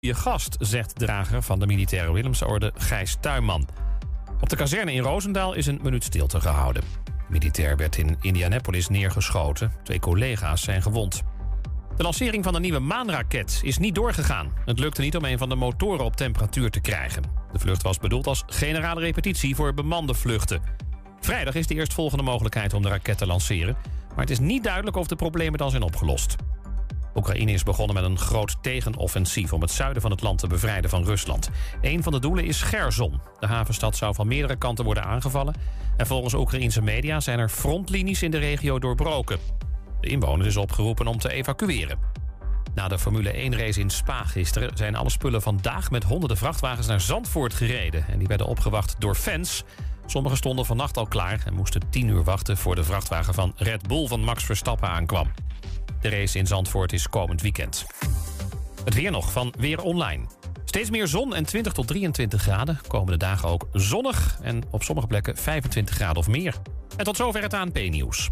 je gast, zegt drager van de militaire Willemsorde Gijs Tuinman. Op de kazerne in Roosendaal is een minuut stilte gehouden. Militair werd in Indianapolis neergeschoten. Twee collega's zijn gewond. De lancering van de nieuwe maanraket is niet doorgegaan. Het lukte niet om een van de motoren op temperatuur te krijgen. De vlucht was bedoeld als generale repetitie voor bemande vluchten. Vrijdag is de eerstvolgende mogelijkheid om de raket te lanceren. Maar het is niet duidelijk of de problemen dan zijn opgelost. Oekraïne is begonnen met een groot tegenoffensief om het zuiden van het land te bevrijden van Rusland. Een van de doelen is Gerson. De havenstad zou van meerdere kanten worden aangevallen. En volgens Oekraïense media zijn er frontlinies in de regio doorbroken. De inwoners is opgeroepen om te evacueren. Na de Formule 1-race in Spa gisteren zijn alle spullen vandaag met honderden vrachtwagens naar Zandvoort gereden. En die werden opgewacht door fans. Sommigen stonden vannacht al klaar en moesten tien uur wachten voor de vrachtwagen van Red Bull van Max Verstappen aankwam. De race in Zandvoort is komend weekend. Het weer nog van Weer Online. Steeds meer zon en 20 tot 23 graden. Komende dagen ook zonnig en op sommige plekken 25 graden of meer. En tot zover het ANP-nieuws.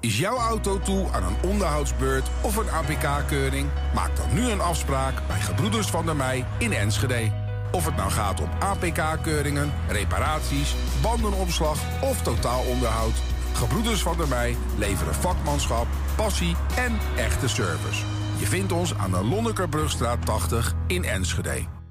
Is jouw auto toe aan een onderhoudsbeurt of een APK-keuring? Maak dan nu een afspraak bij Gebroeders van der Mei in Enschede. Of het nou gaat om APK-keuringen, reparaties, bandenopslag of totaalonderhoud... Gebroeders van der Mei leveren vakmanschap, passie en echte service. Je vindt ons aan de Lonnekerbrugstraat 80 in Enschede.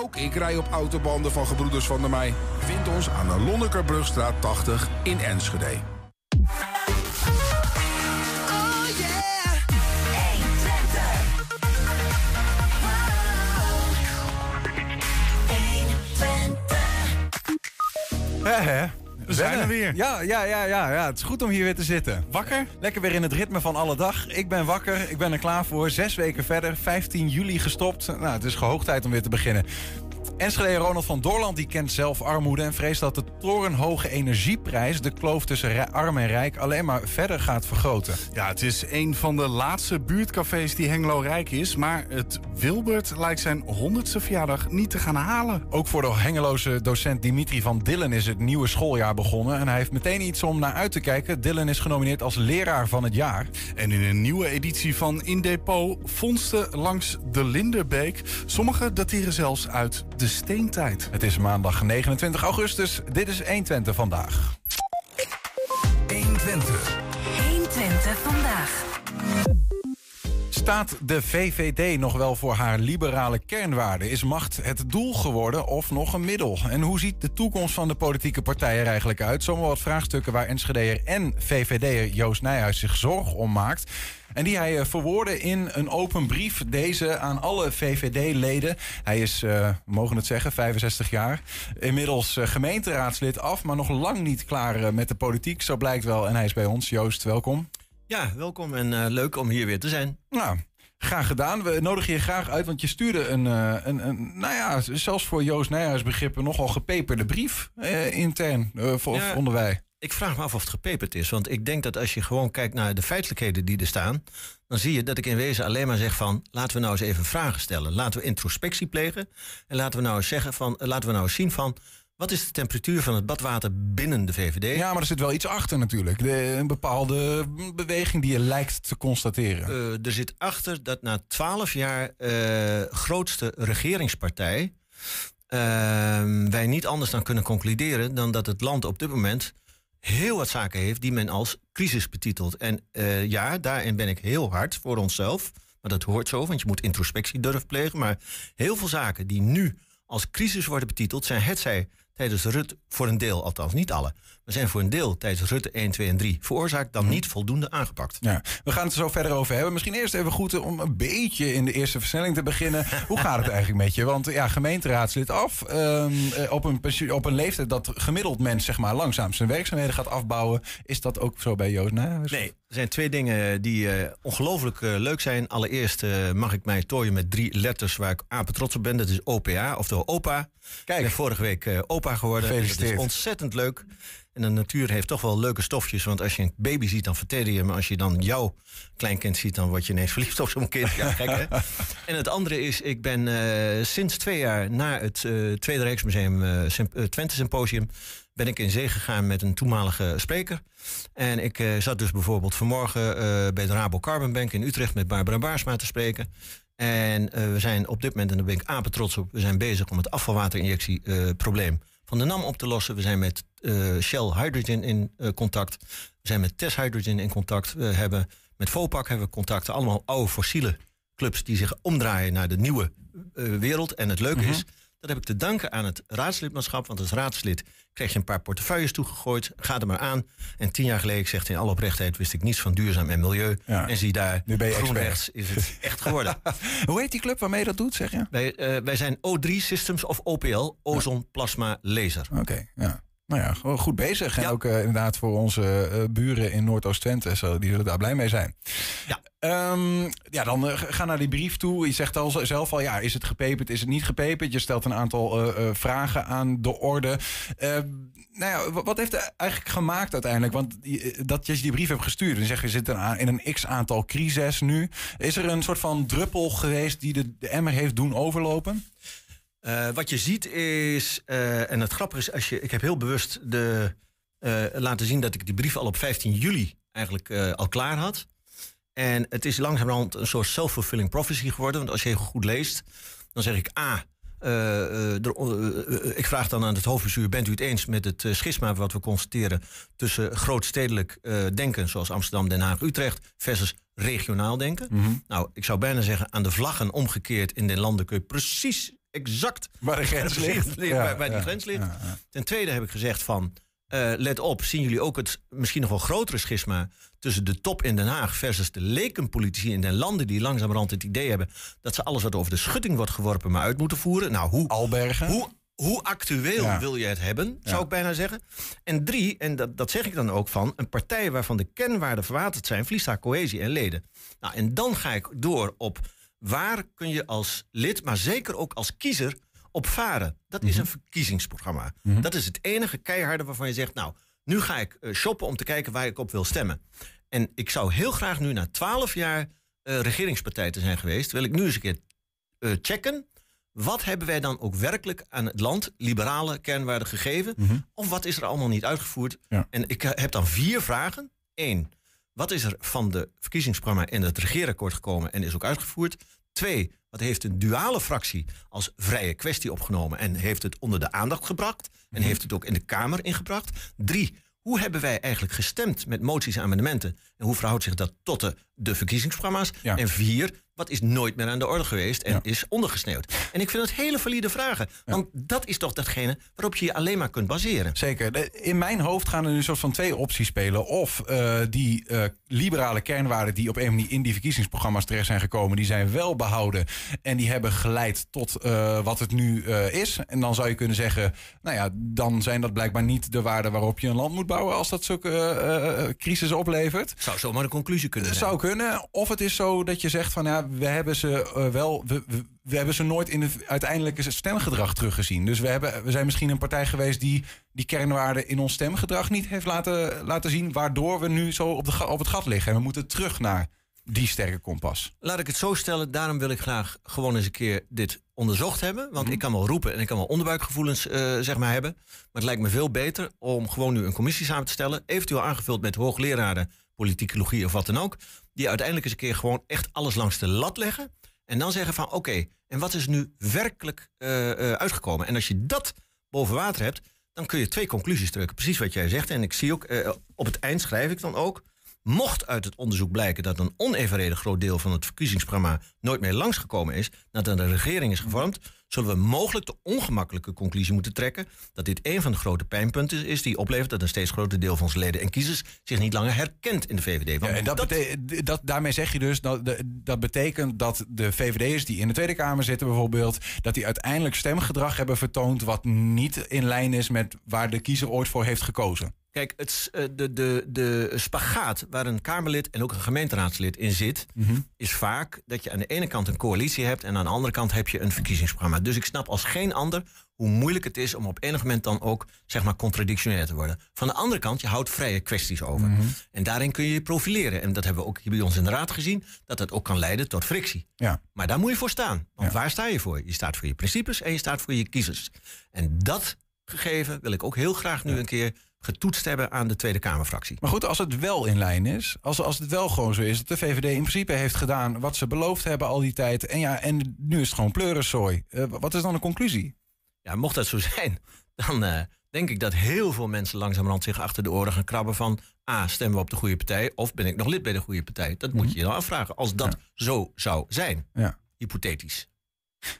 Ook ik rij op autobanden van Gebroeders van der Mei. Vind ons aan de Lonnekerbrugstraat 80 in Enschede. Hè, hè. We zijn er weer. Ja, ja, ja, ja, ja, het is goed om hier weer te zitten. Wakker? Lekker weer in het ritme van alle dag. Ik ben wakker, ik ben er klaar voor. Zes weken verder, 15 juli gestopt. Nou, het is gehoog tijd om weer te beginnen. Enschede Ronald van Doorland die kent zelf armoede... en vreest dat de torenhoge energieprijs... de kloof tussen arm en rijk alleen maar verder gaat vergroten. Ja, het is een van de laatste buurtcafés die Hengelo rijk is. Maar het Wilbert lijkt zijn 100ste verjaardag niet te gaan halen. Ook voor de Hengeloze docent Dimitri van Dillen is het nieuwe schooljaar begonnen... en hij heeft meteen iets om naar uit te kijken. Dillen is genomineerd als leraar van het jaar. En in een nieuwe editie van In Depot vondsten langs de Linderbeek. Sommige dateren zelfs uit de steentijd. Het is maandag 29 augustus. Dit is 120 vandaag. 120. 120 vandaag. Staat de VVD nog wel voor haar liberale kernwaarden? Is macht het doel geworden of nog een middel? En hoe ziet de toekomst van de politieke partijen er eigenlijk uit? Zomaar wat vraagstukken waar Enschedeer en VVD'er Joost Nijhuis zich zorgen om maakt. En die hij eh, verwoordde in een open brief. Deze aan alle VVD-leden. Hij is, we mogen het zeggen, 65 jaar. Inmiddels eh, gemeenteraadslid af, maar nog lang niet klaar met de politiek. Zo blijkt wel. En hij is bij ons. Joost, welkom. Ja, welkom en eh, leuk om hier weer te zijn. Nou, graag gedaan. We nodigen je graag uit, want je stuurde een, eh, een, een nou ja, zelfs voor Joost Nijhuis begrippen nogal gepeperde brief eh, intern, eh, vo- Ja. Ik vraag me af of het gepeperd is. Want ik denk dat als je gewoon kijkt naar de feitelijkheden die er staan... dan zie je dat ik in wezen alleen maar zeg van... laten we nou eens even vragen stellen. Laten we introspectie plegen. En laten we nou eens, zeggen van, laten we nou eens zien van... wat is de temperatuur van het badwater binnen de VVD? Ja, maar er zit wel iets achter natuurlijk. De, een bepaalde beweging die je lijkt te constateren. Eh, er zit achter dat na twaalf jaar eh, grootste regeringspartij... eh, wij niet anders dan kunnen concluderen... dan dat het land op dit moment heel wat zaken heeft... die men als crisis betitelt. En eh, ja, daarin ben ik heel hard voor onszelf. Maar dat hoort zo, want je moet introspectie durven plegen. Maar heel veel zaken die nu als crisis worden betiteld... zijn hetzij tijdens Rutte, voor een deel althans, niet alle... maar zijn voor een deel tijdens Rutte 1, 2 en 3 veroorzaakt... dan niet voldoende aangepakt. Ja, we gaan het er zo verder over hebben. Misschien eerst even goed om een beetje in de eerste versnelling te beginnen. Hoe gaat het eigenlijk met je? Want ja, gemeenteraadslid af. ehm, eh, op, een, op een leeftijd dat gemiddeld mens zeg maar, langzaam zijn werkzaamheden gaat afbouwen. Is dat ook zo bij Joost? Nee, Er zijn twee dingen die uh, ongelooflijk uh, leuk zijn. Allereerst uh, mag ik mij tooien met drie letters waar ik apen trots op ben. Dat is OPA, oftewel opa. Kijk. Ik ben vorige week opa geworden. Dat is ontzettend leuk. En de natuur heeft toch wel leuke stofjes. Want als je een baby ziet, dan vertel je. Maar als je dan jouw kleinkind ziet, dan word je ineens verliefd op zo'n kind. Ja, gek hè? en het andere is, ik ben sinds twee jaar na het Tweede Rijksmuseum Twente Symposium ben ik in zee gegaan met een toenmalige spreker. En ik zat dus bijvoorbeeld vanmorgen bij de Rabo Carbon Bank in Utrecht met Barbara Baarsma te spreken. En we zijn op dit moment, en daar ben ik apen trots op, we zijn bezig om het afvalwaterinjectieprobleem van de NAM op te lossen. We zijn met Shell Hydrogen in contact. We zijn met Tess Hydrogen in contact. We hebben met Vopak hebben we contacten. Allemaal oude fossiele clubs die zich omdraaien naar de nieuwe wereld. En het leuke mhm. is, dat heb ik te danken aan het raadslidmaatschap. Want als raadslid kreeg je een paar portefeuilles toegegooid. Ga er maar aan. En tien jaar geleden, ik zeg in alle oprechtheid, wist ik niets van duurzaam en milieu. En zie daar, nu ben je GroenRechts is het echt geworden. Hoe heet die club waarmee je dat doet, zeg je? Wij, uh, wij zijn O3 Systems of OPL, Ozon Plasma Laser. Oké, ja. Nou ja, goed bezig. En ook uh, inderdaad voor onze uh, buren in Noordoost-Twente. Die zullen daar blij mee zijn. Ja. Um, ja, dan uh, ga naar die brief toe. Je zegt al zelf al, ja, is het gepeperd, is het niet gepeperd? Je stelt een aantal vragen aan de orde. Ehm, nou ja, wat heeft het eigenlijk gemaakt uiteindelijk? Want dat je die brief hebt gestuurd en zeg je zit in een x-aantal crises nu. Is er een soort van druppel geweest die de, de emmer heeft doen overlopen? Uh, wat je ziet is, uh, en het grappige is, als je, ik heb heel bewust de, uh, laten zien dat ik die brief al op 15 juli eigenlijk al klaar had. En het is langzamerhand een soort self-fulfilling prophecy geworden. Want als je heel goed leest, dan zeg ik A. ik vraag dan aan het hoofdbestuur: bent u het eens met het schisma wat we constateren tussen grootstedelijk denken, zoals Amsterdam, Den Haag, Utrecht, versus regionaal denken? Mm -hmm. Nou, ik zou bijna zeggen, aan de vlaggen omgekeerd in de landen kun je precies exact waar de grens ligt. waar, waar die grens ligt. Ten tweede heb ik gezegd van, uh, let op, zien jullie ook het misschien nog wel grotere schisma tussen de top in Den Haag versus de lekenpolitici in den landen die langzamerhand het idee hebben dat ze alles wat over de schutting wordt geworpen maar uit moeten voeren. Nou, hoe, Albergen. Hoe, hoe actueel wil je het hebben, zou ik bijna zeggen. En drie, en dat, dat zeg ik dan ook van, een partij waarvan de kernwaarden verwaterd zijn, verliest haar cohesie en leden. Nou, en dan ga ik door op waar kun je als lid, maar zeker ook als kiezer, op varen? Dat is mhm. een verkiezingsprogramma. Mhm. Dat is het enige keiharde waarvan je zegt, nou, nu ga ik uh, shoppen om te kijken waar ik op wil stemmen. En ik zou heel graag nu na twaalf jaar uh, regeringspartij te zijn geweest, wil ik nu eens een keer uh, checken. Wat hebben wij dan ook werkelijk aan het land liberale kernwaarden gegeven? Mhm. Of wat is er allemaal niet uitgevoerd? En ik heb dan vier vragen. Eén, wat is er van de verkiezingsprogramma in het regeerakkoord gekomen en is ook uitgevoerd? Twee, wat heeft een duale fractie als vrije kwestie opgenomen en heeft het onder de aandacht gebracht en mhm. heeft het ook in de Kamer ingebracht? Drie, hoe hebben wij eigenlijk gestemd met moties en amendementen? En hoe verhoudt zich dat tot de, de verkiezingsprogramma's? En vier, wat is nooit meer aan de orde geweest en is ondergesneeuwd? En ik vind het hele valide vragen. Want dat is toch datgene waarop je je alleen maar kunt baseren. Zeker. In mijn hoofd gaan er nu een soort van twee opties spelen. Of uh, die uh, liberale kernwaarden die op een manier in die verkiezingsprogramma's terecht zijn gekomen, die zijn wel behouden. En die hebben geleid tot uh, wat het nu is. En dan zou je kunnen zeggen, nou ja, dan zijn dat blijkbaar niet de waarden waarop je een land moet bouwen als dat zulke crisis oplevert. Zou zomaar een conclusie kunnen zijn. Zou kunnen. Of het is zo dat je zegt van ja, we hebben ze uh, wel. We, we, we, hebben ze nooit in het uiteindelijke stemgedrag teruggezien. Dus we, hebben, we zijn misschien een partij geweest die die kernwaarden in ons stemgedrag niet heeft laten, laten zien. Waardoor we nu zo op, de, op het gat liggen. En we moeten terug naar die sterke kompas. Laat ik het zo stellen. Daarom wil ik graag gewoon eens een keer dit onderzocht hebben. Want mhm. ik kan wel roepen en ik kan wel onderbuikgevoelens uh, zeg maar hebben. Maar het lijkt me veel beter om gewoon nu een commissie samen te stellen. Eventueel aangevuld met hoogleraren politicologie of wat dan ook. Die uiteindelijk eens een keer gewoon echt alles langs de lat leggen. En dan zeggen van oké, en wat is nu werkelijk uh, uh, uitgekomen? En als je dat boven water hebt, dan kun je twee conclusies trekken. Precies wat jij zegt. En ik zie ook, uh, op het eind schrijf ik dan ook. Mocht uit het onderzoek blijken dat een onevenredig groot deel van het verkiezingsprogramma nooit meer langsgekomen is, nadat een regering is gevormd, zullen we mogelijk de ongemakkelijke conclusie moeten trekken dat dit een van de grote pijnpunten is die oplevert dat een steeds groter deel van onze leden en kiezers zich niet langer herkent in de VVD. Want ja, en dat, dat... dat, daarmee zeg je dus dat, dat betekent dat de VVD'ers die in de Tweede Kamer zitten bijvoorbeeld, dat die uiteindelijk stemgedrag hebben vertoond wat niet in lijn is met waar de kiezer ooit voor heeft gekozen. Kijk, het, eh, de, de, de spagaat waar een Kamerlid en ook een gemeenteraadslid in zit, is vaak dat je aan de ene kant een coalitie hebt en aan de andere kant heb je een verkiezingsprogramma. Dus ik snap als geen ander hoe moeilijk het is om op enig moment dan ook zeg maar contradictionair te worden. Van de andere kant, je houdt vrije kwesties over. En daarin kun je je profileren. En dat hebben we ook hier bij ons in de raad gezien, dat dat ook kan leiden tot frictie. Ja. Maar daar moet je voor staan. Want Ja. waar sta je voor? Je staat voor je principes en je staat voor je kiezers. En dat gegeven wil ik ook heel graag nu een keer getoetst hebben aan de Tweede Kamerfractie. Maar goed, als het wel in lijn is, als, als het wel gewoon zo is dat de VVD in principe heeft gedaan wat ze beloofd hebben al die tijd. En ja, en nu is het gewoon pleurensooi. Eh, wat is dan de conclusie? Ja, mocht dat zo zijn, dan eh, denk ik dat heel veel mensen langzamerhand zich achter de oren gaan krabben van... A, stemmen we op de goede partij of ben ik nog lid bij de goede partij? Dat moet je je dan afvragen, als dat zo zou zijn. Ja. Hypothetisch.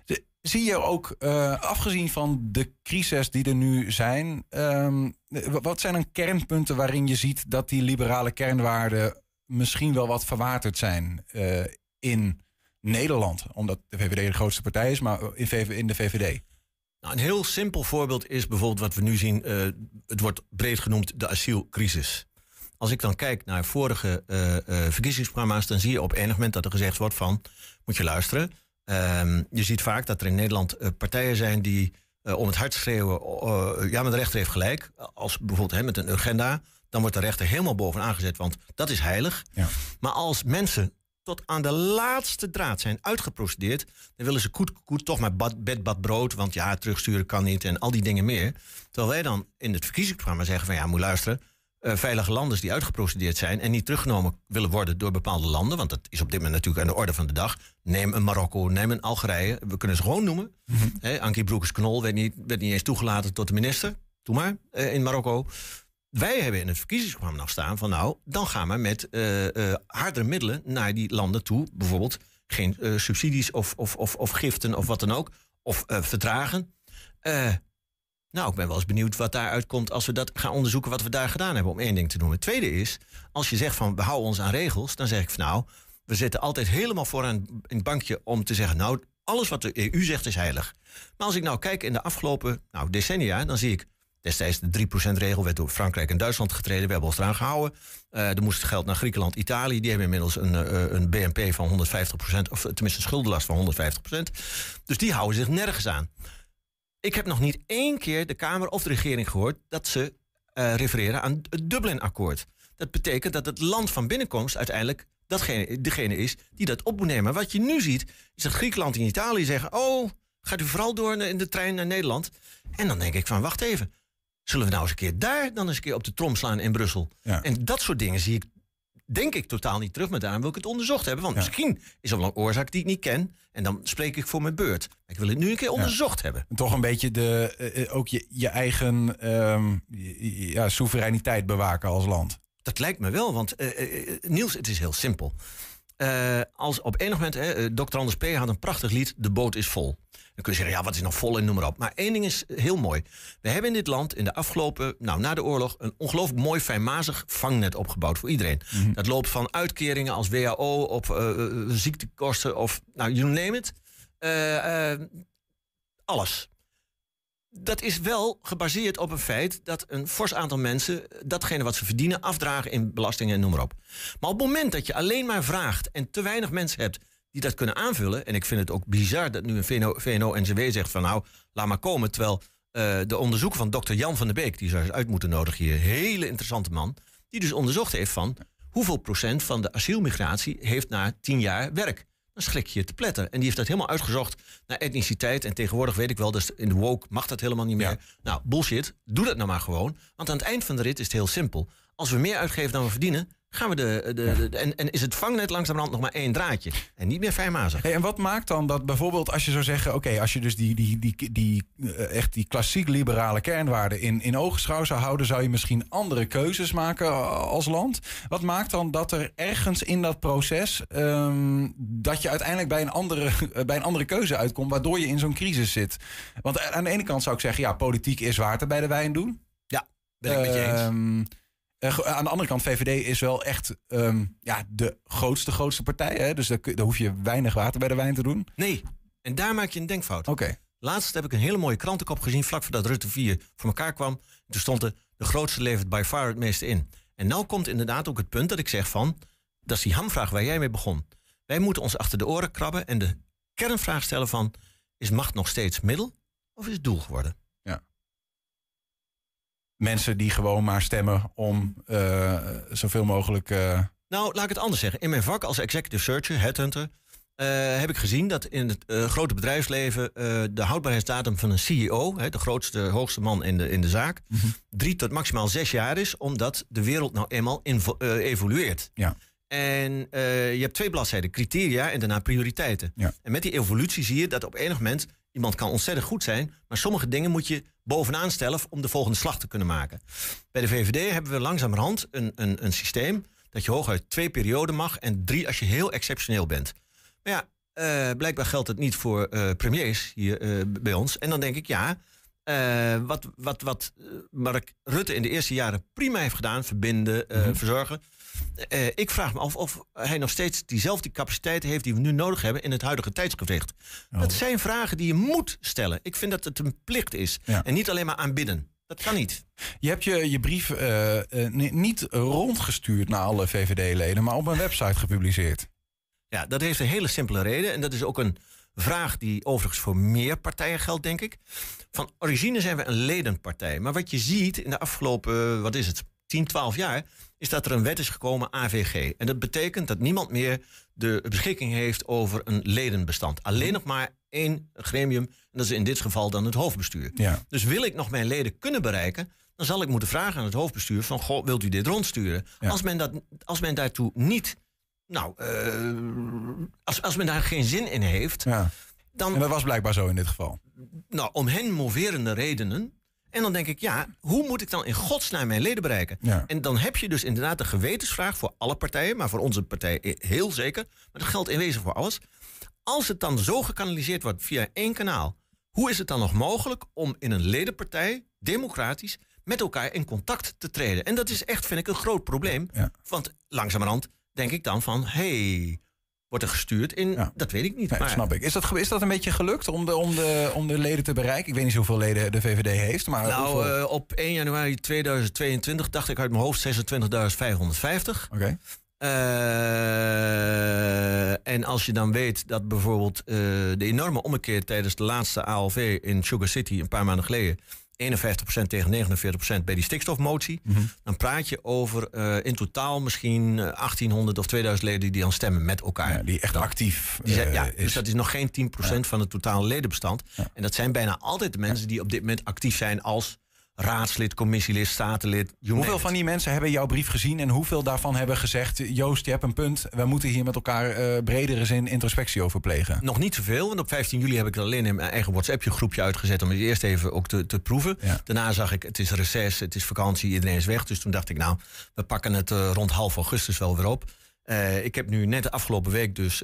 De- zie je ook, eh, afgezien van de crises die er nu zijn, ehm, wat zijn dan kernpunten waarin je ziet dat die liberale kernwaarden misschien wel wat verwaterd zijn eh, in Nederland? Omdat de VVD de grootste partij is, maar in, de VVD. Nou, een heel simpel voorbeeld is bijvoorbeeld wat we nu zien. eh, het wordt breed genoemd de asielcrisis. Als ik dan kijk naar vorige verkiezingsprogramma's, dan zie je op enig moment dat er gezegd wordt van, moet je luisteren. Ehm, je ziet vaak dat er in Nederland eh, partijen zijn die eh, om het hart schreeuwen, ja, maar de rechter heeft gelijk. Als bijvoorbeeld hè, met een agenda, dan wordt de rechter helemaal bovenaan gezet, want dat is heilig. Ja. Maar als mensen tot aan de laatste draad zijn uitgeprocedeerd, dan willen ze koet, koet toch maar bad, bed, bad, brood, want ja, terugsturen kan niet en al die dingen meer. Terwijl wij dan in het verkiezingsprogramma zeggen van ja, moet luisteren, veilige landen die uitgeprocedeerd zijn en niet teruggenomen willen worden door bepaalde landen, want dat is op dit moment natuurlijk aan de orde van de dag. Neem een Marokko, neem een Algerije, we kunnen ze gewoon noemen. Hè, Ankie Broekers-Knol werd niet, werd niet eens toegelaten tot de minister, doe maar, eh, in Marokko. Wij hebben in het verkiezingsprogramma nog staan van nou, dan gaan we met eh, eh, hardere middelen naar die landen toe. Bijvoorbeeld geen eh, subsidies of, of, of, of giften of wat dan ook. Of eh, verdragen. Eh, nou, ik ben wel eens benieuwd wat daaruit komt als we dat gaan onderzoeken wat we daar gedaan hebben, om één ding te noemen. Het tweede is, als je zegt van we houden ons aan regels, dan zeg ik van nou, we zitten altijd helemaal vooraan in het bankje om te zeggen, nou, alles wat de EU zegt is heilig. Maar als ik nou kijk in de afgelopen nou, decennia, dan zie ik destijds de 3%-regel werd door Frankrijk en Duitsland getreden. We hebben ons eraan gehouden. Eh, er moest geld naar Griekenland, Italië. Die hebben inmiddels een, eh, een BNP van 150%, of tenminste een schuldenlast van 150%. Dus die houden zich nergens aan. Ik heb nog niet één keer de Kamer of de regering gehoord dat ze eh, refereren aan het Dublin-akkoord. Dat betekent dat het land van binnenkomst uiteindelijk datgene, degene is die dat op moet nemen. Wat je nu ziet, is dat Griekenland en Italië zeggen: Oh, gaat u vooral door in de trein naar Nederland? En dan denk ik van, wacht even. Zullen we nou eens een keer daar dan eens een keer op de trom slaan in Brussel? Ja. En dat soort dingen zie ik, denk ik, totaal niet terug. Maar daarom wil ik het onderzocht hebben. Want Ja. misschien is er wel een oorzaak die ik niet ken. En dan spreek ik voor mijn beurt. Ik wil het nu een keer onderzocht hebben. Toch een beetje de, eh, eh, ook je, je eigen ehm, ja, soevereiniteit bewaken als land. Dat lijkt me wel, want eh, Niels, het is heel simpel. Als op enig moment, hè, Dr. Anders P. had een prachtig lied, De boot is vol. Dan kun je zeggen, ja, wat is nog vol en noem maar op. Maar één ding is heel mooi. We hebben in dit land in de afgelopen, nou na de oorlog... een ongelooflijk mooi fijnmazig vangnet opgebouwd voor iedereen. Dat loopt van uitkeringen als WHO op eh, eh, ziektekosten of, nou, you name it. Eh, eh, alles dat is wel gebaseerd op een feit dat een fors aantal mensen datgene wat ze verdienen afdragen in belastingen en noem maar op. Maar op het moment dat je alleen maar vraagt en te weinig mensen hebt die dat kunnen aanvullen, en ik vind het ook bizar dat nu een VNO, VNO-NCW zegt van nou, laat maar komen, terwijl eh, de onderzoeker van dokter Jan van der Beek, die zou eens uit moeten nodigen hier, hele interessante man, die dus onderzocht heeft van hoeveel procent van de asielmigratie heeft na tien jaar werk dan schrik je je te pletten. En die heeft dat helemaal uitgezocht naar etniciteit. En tegenwoordig weet ik wel, dus in de woke mag dat helemaal niet meer. Ja. Nou, bullshit. Doe dat nou maar gewoon. Want aan het eind van de rit is het heel simpel. Als we meer uitgeven dan we verdienen, gaan we de. de, de- de- en, en is het vangnet langzamerhand nog maar één draadje. En niet meer fijnmazig. Hey, en wat maakt dan dat bijvoorbeeld als je zou zeggen... oké, als je dus die, die, die, die, eh, echt die klassiek liberale kernwaarden in, in ogenschouw zou houden... zou je misschien andere keuzes maken als land. Wat maakt dan dat er ergens in dat proces... ehm, dat je uiteindelijk bij een, andere, bij een andere keuze uitkomt... waardoor je in zo'n crisis zit? Want aan de ene kant zou ik zeggen... ja, politiek is water bij de wijn doen. Ja, ben ik met je eens. Ehm, eh, aan de andere kant, VVD is wel echt ehm, ja, de grootste, grootste partij. Hè? Dus daar, daar hoef je weinig water bij de wijn te doen. Nee. En daar maak je een denkfout. Oké. Laatst heb ik een hele mooie krantenkop gezien, vlak voordat Rutte 4 voor elkaar kwam. Toen stond er, De grootste levert by far het meeste in. En nou komt inderdaad ook het punt dat ik zeg van... dat is die hamvraag waar jij mee begon. Wij moeten ons achter de oren krabben en de kernvraag stellen van... is macht nog steeds middel of is het doel geworden? Mensen die gewoon maar stemmen om eh, zoveel mogelijk... eh, Nou, laat ik het anders zeggen. In mijn vak als executive searcher, headhunter... eh, heb ik gezien dat in het grote bedrijfsleven... de houdbaarheidsdatum van een CEO... Hè, de grootste, hoogste man in de, in de zaak... drie tot maximaal zes jaar is... omdat de wereld nou eenmaal evolueert. Ja. En je hebt twee bladzijden, criteria en daarna prioriteiten. Ja. En met die evolutie zie je dat op enig moment... iemand kan ontzettend goed zijn... maar sommige dingen moet je bovenaan stellen... om de volgende slag te kunnen maken. Bij de VVD hebben we langzamerhand een, een, een systeem... dat je hooguit twee perioden mag... en drie als je heel exceptioneel bent. Maar ja, eh, blijkbaar geldt het niet voor eh, premiers hier eh, bij ons. En dan denk ik, ja... wat wat, wat Mark Rutte in de eerste jaren prima heeft gedaan... verbinden, eh, verzorgen... Eh, ik vraag me af of hij nog steeds diezelfde capaciteit heeft die we nu nodig hebben in het huidige tijdsgewicht. Dat zijn vragen die je moet stellen. Ik vind dat het een plicht is. Ja. En niet alleen maar aanbidden. Dat kan niet. Je hebt je, je brief eh, eh, ni- niet rondgestuurd naar alle VVD-leden, maar op een website gepubliceerd. Ja, dat heeft een hele simpele reden. En dat is ook een vraag die overigens voor meer partijen geldt, denk ik. Van origine zijn we een ledenpartij. Maar wat je ziet in de afgelopen, wat is het, 10, 12 jaar... is dat er een wet is gekomen, AVG. En dat betekent dat niemand meer de beschikking heeft over een ledenbestand. Alleen nog maar één gremium. En dat is in dit geval dan het hoofdbestuur. Ja. Dus wil ik nog mijn leden kunnen bereiken... dan zal ik moeten vragen aan het hoofdbestuur van... Goh, wilt u dit rondsturen? Ja. Als, men dat, als men daartoe niet... Nou, eh, als, als men daar geen zin in heeft... Ja. En dan dat was blijkbaar zo in dit geval. nou, om hen moverende redenen... En dan denk ik, ja, hoe moet ik dan in godsnaam mijn leden bereiken? Ja. En dan heb je dus inderdaad de gewetensvraag voor alle partijen... maar voor onze partij heel zeker. Maar dat geldt in wezen voor alles. Als het dan zo gekanaliseerd wordt via één kanaal... hoe is het dan nog mogelijk om in een ledenpartij, democratisch... met elkaar in contact te treden? En dat is echt, vind ik, een groot probleem. Ja. Want langzamerhand denk ik dan van... hey, wordt er gestuurd in... Ja. Dat weet ik niet. Nee, maar snap ik. Is dat, is dat een beetje gelukt om de, om, de, om de leden te bereiken? Ik weet niet hoeveel leden de VVD heeft, maar Nou, hoeveel- eh, op 1 januari 2022 dacht ik uit mijn hoofd 26.550. Oké. Eh, en als je dan weet dat bijvoorbeeld eh, de enorme ommekeer tijdens de laatste ALV in Sugar City een paar maanden geleden. 51% tegen 49% bij die stikstofmotie. Mhm. Dan praat je over eh, in totaal misschien eh, 1800 of 2000 leden die dan stemmen met elkaar. Ja, die echt actief Die zijn, eh, ja, is. dus dat is nog geen 10% van het totale ledenbestand. En dat zijn bijna altijd de mensen die op dit moment actief zijn als raadslid, commissielid, statenlid. Hoeveel van die mensen hebben jouw brief gezien en hoeveel daarvan hebben gezegd: Joost, je hebt een punt. We moeten hier met elkaar eh, bredere zin introspectie over plegen? Nog niet zoveel, want op 15 juli heb ik er alleen in mijn eigen WhatsApp groepje uitgezet om het eerst even ook te, te proeven. Ja. Daarna zag ik, het is reces, het is vakantie, iedereen is weg. Dus toen dacht ik, nou, we pakken het eh, rond half augustus wel weer op. Eh, ik heb nu net de afgelopen week dus,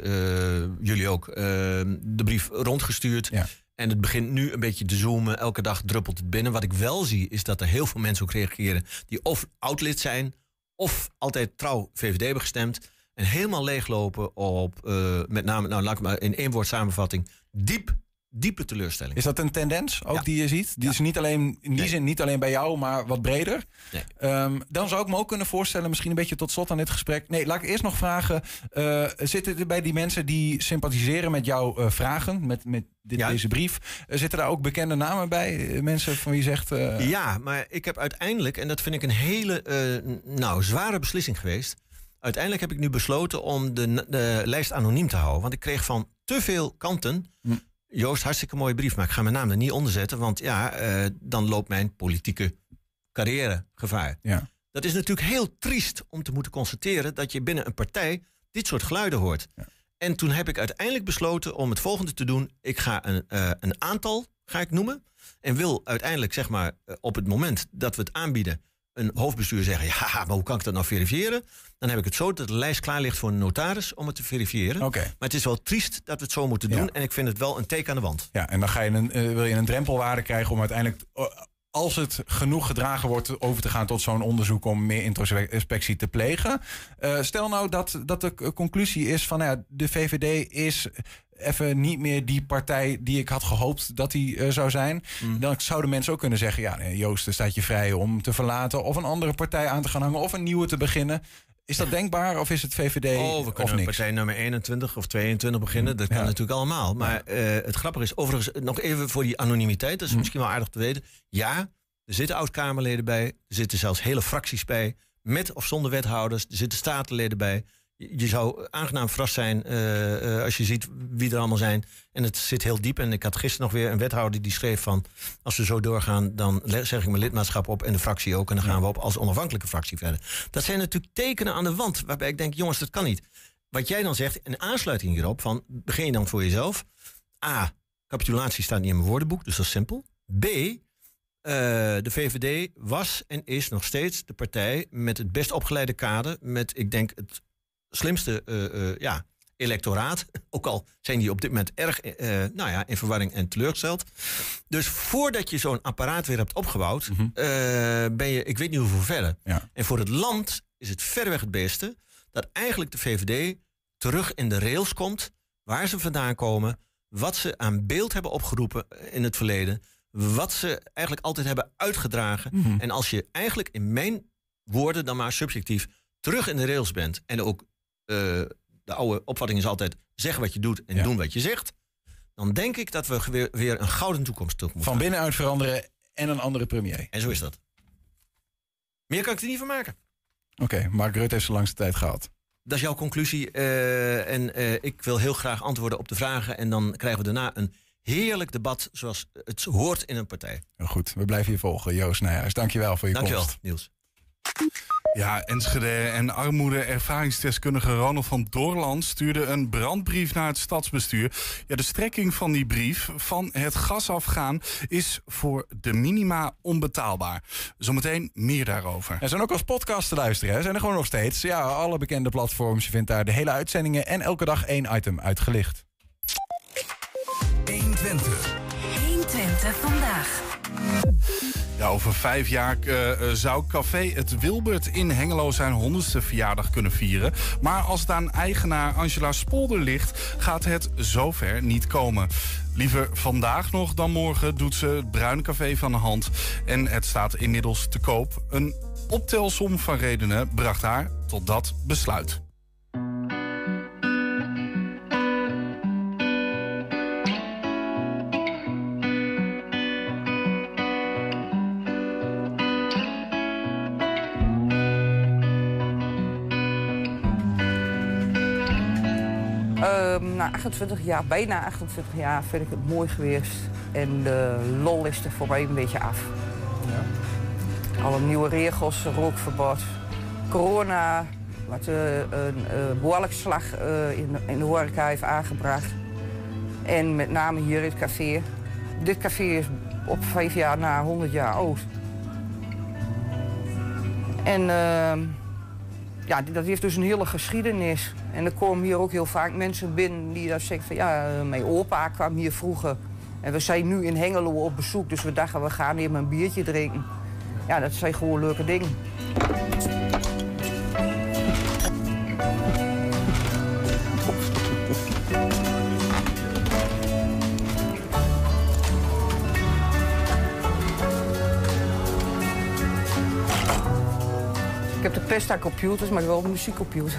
jullie ook, de brief rondgestuurd. Ja. En het begint nu een beetje te zoomen. Elke dag druppelt het binnen. Wat ik wel zie, is dat er heel veel mensen ook reageren... die of oud-lid zijn, of altijd trouw VVD hebben gestemd... en helemaal leeglopen op, eh, met name, nou laat ik maar in één woord samenvatting... diep, diepe teleurstelling. Is dat een tendens ook Ja. die je ziet? Die is niet alleen, in die Nee. zin niet alleen bij jou, maar wat breder. Nee. Ehm, dan zou ik me ook kunnen voorstellen, misschien een beetje tot slot aan dit gesprek. Nee, laat ik eerst nog vragen. eh, zitten er bij die mensen die sympathiseren met jouw eh, vragen, met, met dit, Ja. deze brief, eh, zitten daar ook bekende namen bij? Mensen van wie je zegt. Ja, maar ik heb uiteindelijk, en dat vind ik een hele nou, zware beslissing geweest. Uiteindelijk heb ik nu besloten om de, de lijst anoniem te houden. Want ik kreeg van te veel kanten. Hm. Joost, hartstikke mooie brief, maar ik ga mijn naam er niet onder zetten. Want ja, eh, dan loopt mijn politieke carrière gevaar. Ja. Dat is natuurlijk heel triest om te moeten constateren dat je binnen een partij dit soort geluiden hoort. En toen heb ik uiteindelijk besloten om het volgende te doen. Ik ga een, eh, een aantal ga ik noemen. En wil uiteindelijk, zeg maar, eh, op het moment dat we het aanbieden, een hoofdbestuur zeggen: Ja, maar hoe kan ik dat nou verifiëren? Dan heb ik het zo dat de lijst klaar ligt voor een notaris om het te verifiëren. Oké. Maar het is wel triest dat we het zo moeten doen. Ja. En ik vind het wel een teken aan de wand. Ja, en dan ga je een, eh, wil je een drempelwaarde krijgen om uiteindelijk. Eh, als het genoeg gedragen wordt over te gaan tot zo'n onderzoek om meer introspectie te plegen. Uh, stel nou dat, dat de conclusie is van nou ja, de VVD is even niet meer die partij die ik had gehoopt dat hij uh, zou zijn. Mm. Dan zouden mensen ook kunnen zeggen: ja, nee, Joost, staat je vrij om te verlaten of een andere partij aan te gaan hangen of een nieuwe te beginnen. Is dat denkbaar of is het VVD oh, we kunnen partij nummer 21 of 22 beginnen. Dat kan natuurlijk allemaal. Maar uh, het grappige is, overigens, nog even voor die anonimiteit. Dat is hm. misschien wel aardig te weten. Ja, er zitten oud-Kamerleden bij. Er zitten zelfs hele fracties bij. Met of zonder wethouders. Er zitten statenleden bij je zou aangenaam verrast zijn uh, uh, als je ziet wie er allemaal zijn. En het zit heel diep. En ik had gisteren nog weer een wethouder die schreef van... als we zo doorgaan, dan zeg ik mijn lidmaatschap op... en de fractie ook. En dan gaan we op als onafhankelijke fractie verder. Dat zijn natuurlijk tekenen aan de wand... waarbij ik denk, jongens, dat kan niet. Wat jij dan zegt, in aansluiting hierop... van begin je dan voor jezelf. A, capitulatie staat niet in mijn woordenboek, dus dat is simpel. B, uh, de VVD was en is nog steeds de partij met het best opgeleide kader. Met, ik denk, het slimste uh, ja, electoraat. Ook al zijn die op dit moment erg uh, nou ja, in verwarring en teleurgesteld. Dus voordat je zo'n apparaat weer hebt opgebouwd, mm -hmm. ben je, ik weet niet hoeveel verder. Ja. En voor het land is het verreweg het beste dat eigenlijk de VVD terug in de rails komt, waar ze vandaan komen, wat ze aan beeld hebben opgeroepen in het verleden, wat ze eigenlijk altijd hebben uitgedragen. Mm -hmm. En als je eigenlijk in mijn woorden dan maar subjectief terug in de rails bent en ook de oude opvatting is altijd zeg wat je doet en doen wat je zegt. Dan denk ik dat we weer, weer een gouden toekomst toe moeten Van binnenuit veranderen en een andere premier. En zo is dat. Meer kan ik er niet van maken. Oké, okay, Mark Rutte heeft zo langste tijd gehad. Dat is jouw conclusie. Uh, en uh, ik wil heel graag antwoorden op de vragen. En dan krijgen we daarna een heerlijk debat zoals het hoort in een partij. Goed, we blijven je volgen. Joost Nijhuis, dankjewel voor je dankjewel, komst. Niels. Ja, Enschede en armoede-ervaringsdeskundige Ronald van Doorland stuurde een brandbrief naar het stadsbestuur. Ja, de strekking van die brief van het gas afgaan is voor de minima onbetaalbaar. Zometeen meer daarover. Er zijn ook als podcast te luisteren, hè? zijn er gewoon nog steeds. Ja, alle bekende platforms. Je vindt daar de hele uitzendingen en elke dag één item uitgelicht. 120. 120 vandaag. Over vijf jaar uh, zou Café Het Wilbert in Hengelo zijn honderdste verjaardag kunnen vieren. Maar als het aan eigenaar Angela Spolder ligt, gaat het zover niet komen. Liever vandaag nog dan morgen doet ze het Bruine Café van de hand. En het staat inmiddels te koop. Een optelsom van redenen bracht haar tot dat besluit. Na 28 jaar, bijna 28 jaar, vind ik het mooi geweest. En de lol is er voor mij een beetje af. Ja. Alle nieuwe regels, rookverbod, corona, wat uh, een uh, behoorlijk slag uh, in, in, de horeca heeft aangebracht. En met name hier het café. Dit café is op vijf jaar na 100 jaar oud. En ehm, ja, dat heeft dus een hele geschiedenis. En er komen hier ook heel vaak mensen binnen die daar zeggen van ja, eh, mijn opa kwam hier vroeger. En we zijn nu in Hengelo op bezoek, dus we dachten we gaan even een biertje drinken. Ja, dat zijn gewoon leuke dingen. Ik heb de Pesta computers, maar wel een muziekcomputer.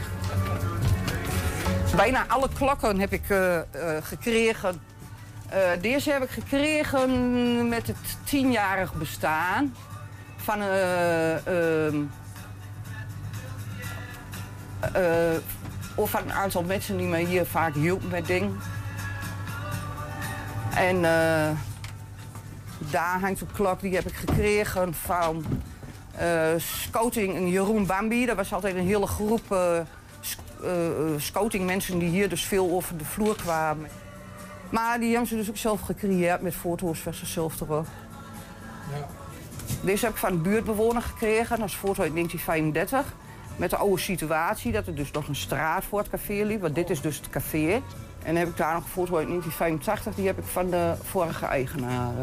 Bijna alle klokken heb ik uh, uh, gekregen. Uh, deze heb ik gekregen met het tienjarig bestaan van, ehm, of van een aantal mensen die mij hier vaak hielpen met dingen. En daar hangt een klok, die heb ik gekregen van Scouting en Jeroen Bambi. Dat was altijd een hele groep uh, scouting mensen die hier dus veel over de vloer kwamen. Maar die hebben ze dus ook zelf gecreëerd met foto's van zichzelf terug. Ja. Deze heb ik van een buurtbewoner gekregen, dat is foto uit 1935. Met de oude situatie, dat er dus nog een straat voor het café liep. Want dit is dus het café. En dan heb ik daar nog een foto uit 1985, die heb ik van de vorige eigenaar.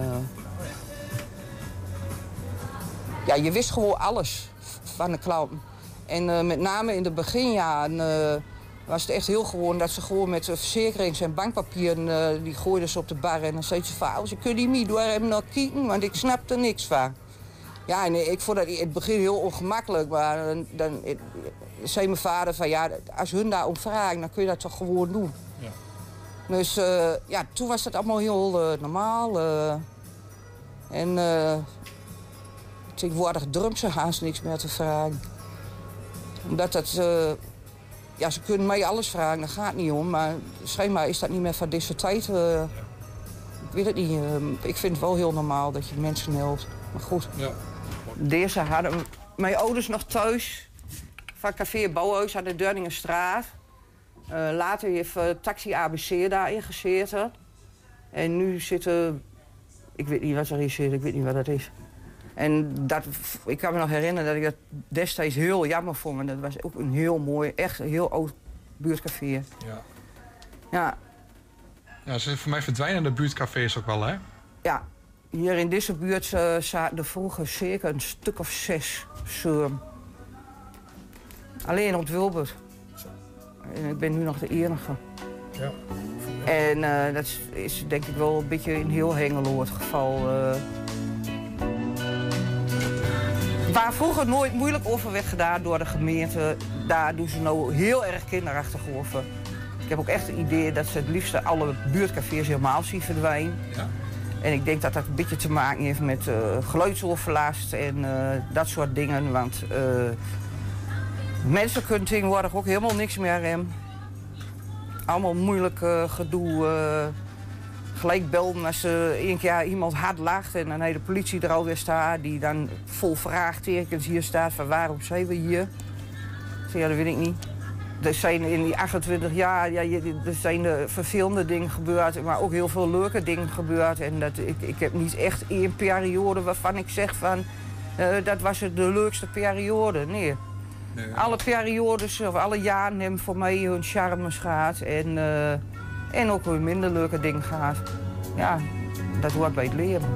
ja, je wist gewoon alles van de klanten. En eh, met name in de beginjaren eh, was het echt heel gewoon dat ze gewoon met verzekerings- en bankpapieren, eh, die gooiden ze op de bar en dan zei ze van, je kunt niet door hem nog kijken, want ik snap er niks van. Ja, en ik vond dat in het begin heel ongemakkelijk, maar dan, dan zei mijn vader van, ja, als hun daar om vragen, dan kun je dat toch gewoon doen. Ja. Dus ja, toen was dat allemaal heel normaal. en tegenwoordig durven ze haast niks meer te vragen. Omdat dat... eh, ja, ze kunnen mij alles vragen, daar gaat niet om. Maar schijnbaar is dat niet meer van deze tijd. eh. ik weet het niet. eh, ik vind het wel heel normaal dat je mensen helpt. Maar goed. Ja. Deze hadden mijn ouders nog thuis. Van Café Bouwhuis aan de Dunningenstraat. Eh, later heeft Taxi ABC daarin gezeten. En nu zitten... Ik weet niet wat er is, ik weet niet wat dat is. En dat, ik kan me nog herinneren dat ik dat destijds heel jammer vond. Want dat was ook een heel mooi, echt een heel oud buurtcafé. Ja. Ja, Ja, ze, voor mij verdwijnen de buurtcafés ook wel, hè? ja. Hier in deze buurt eh, zaten er vroeger zeker een stuk of zes surm. Alleen op Wilbert. En ik ben nu nog de enige. Ja. En eh, dat is, is denk ik wel een beetje in heel Hengelo het geval. eh. Waar vroeger nooit moeilijk over werd gedaan door de gemeente, daar doen ze nou heel erg kinderachtig over. Ik heb ook echt het idee dat ze het liefst alle buurtcafés helemaal zien verdwijnen. Ja. En ik denk dat dat een beetje te maken heeft met eh geluidsoverlast en eh, dat soort dingen. Want eh, mensen kunnen tegenwoordig ook helemaal niks meer. Allemaal moeilijk gedoe. Gelijk belden als er één keer iemand hard lacht en dan heeft de politie er alweer staat. Die dan vol vraagtekens hier staat van waarom zijn we hier? Zeg, ja, dat weet ik niet. Er zijn in die 28 jaar ja, er zijn eh, vervelende dingen gebeurd, maar ook heel veel leuke dingen gebeurd. En dat, ik, ik heb niet echt één periode waarvan ik zeg van eh, dat was het de leukste periode. Nee. Alle periodes of alle jaren hebben voor mij hun charmes gehad en, eh, en ook weer minder leuke dingen gehad. Ja, dat hoort bij het leren.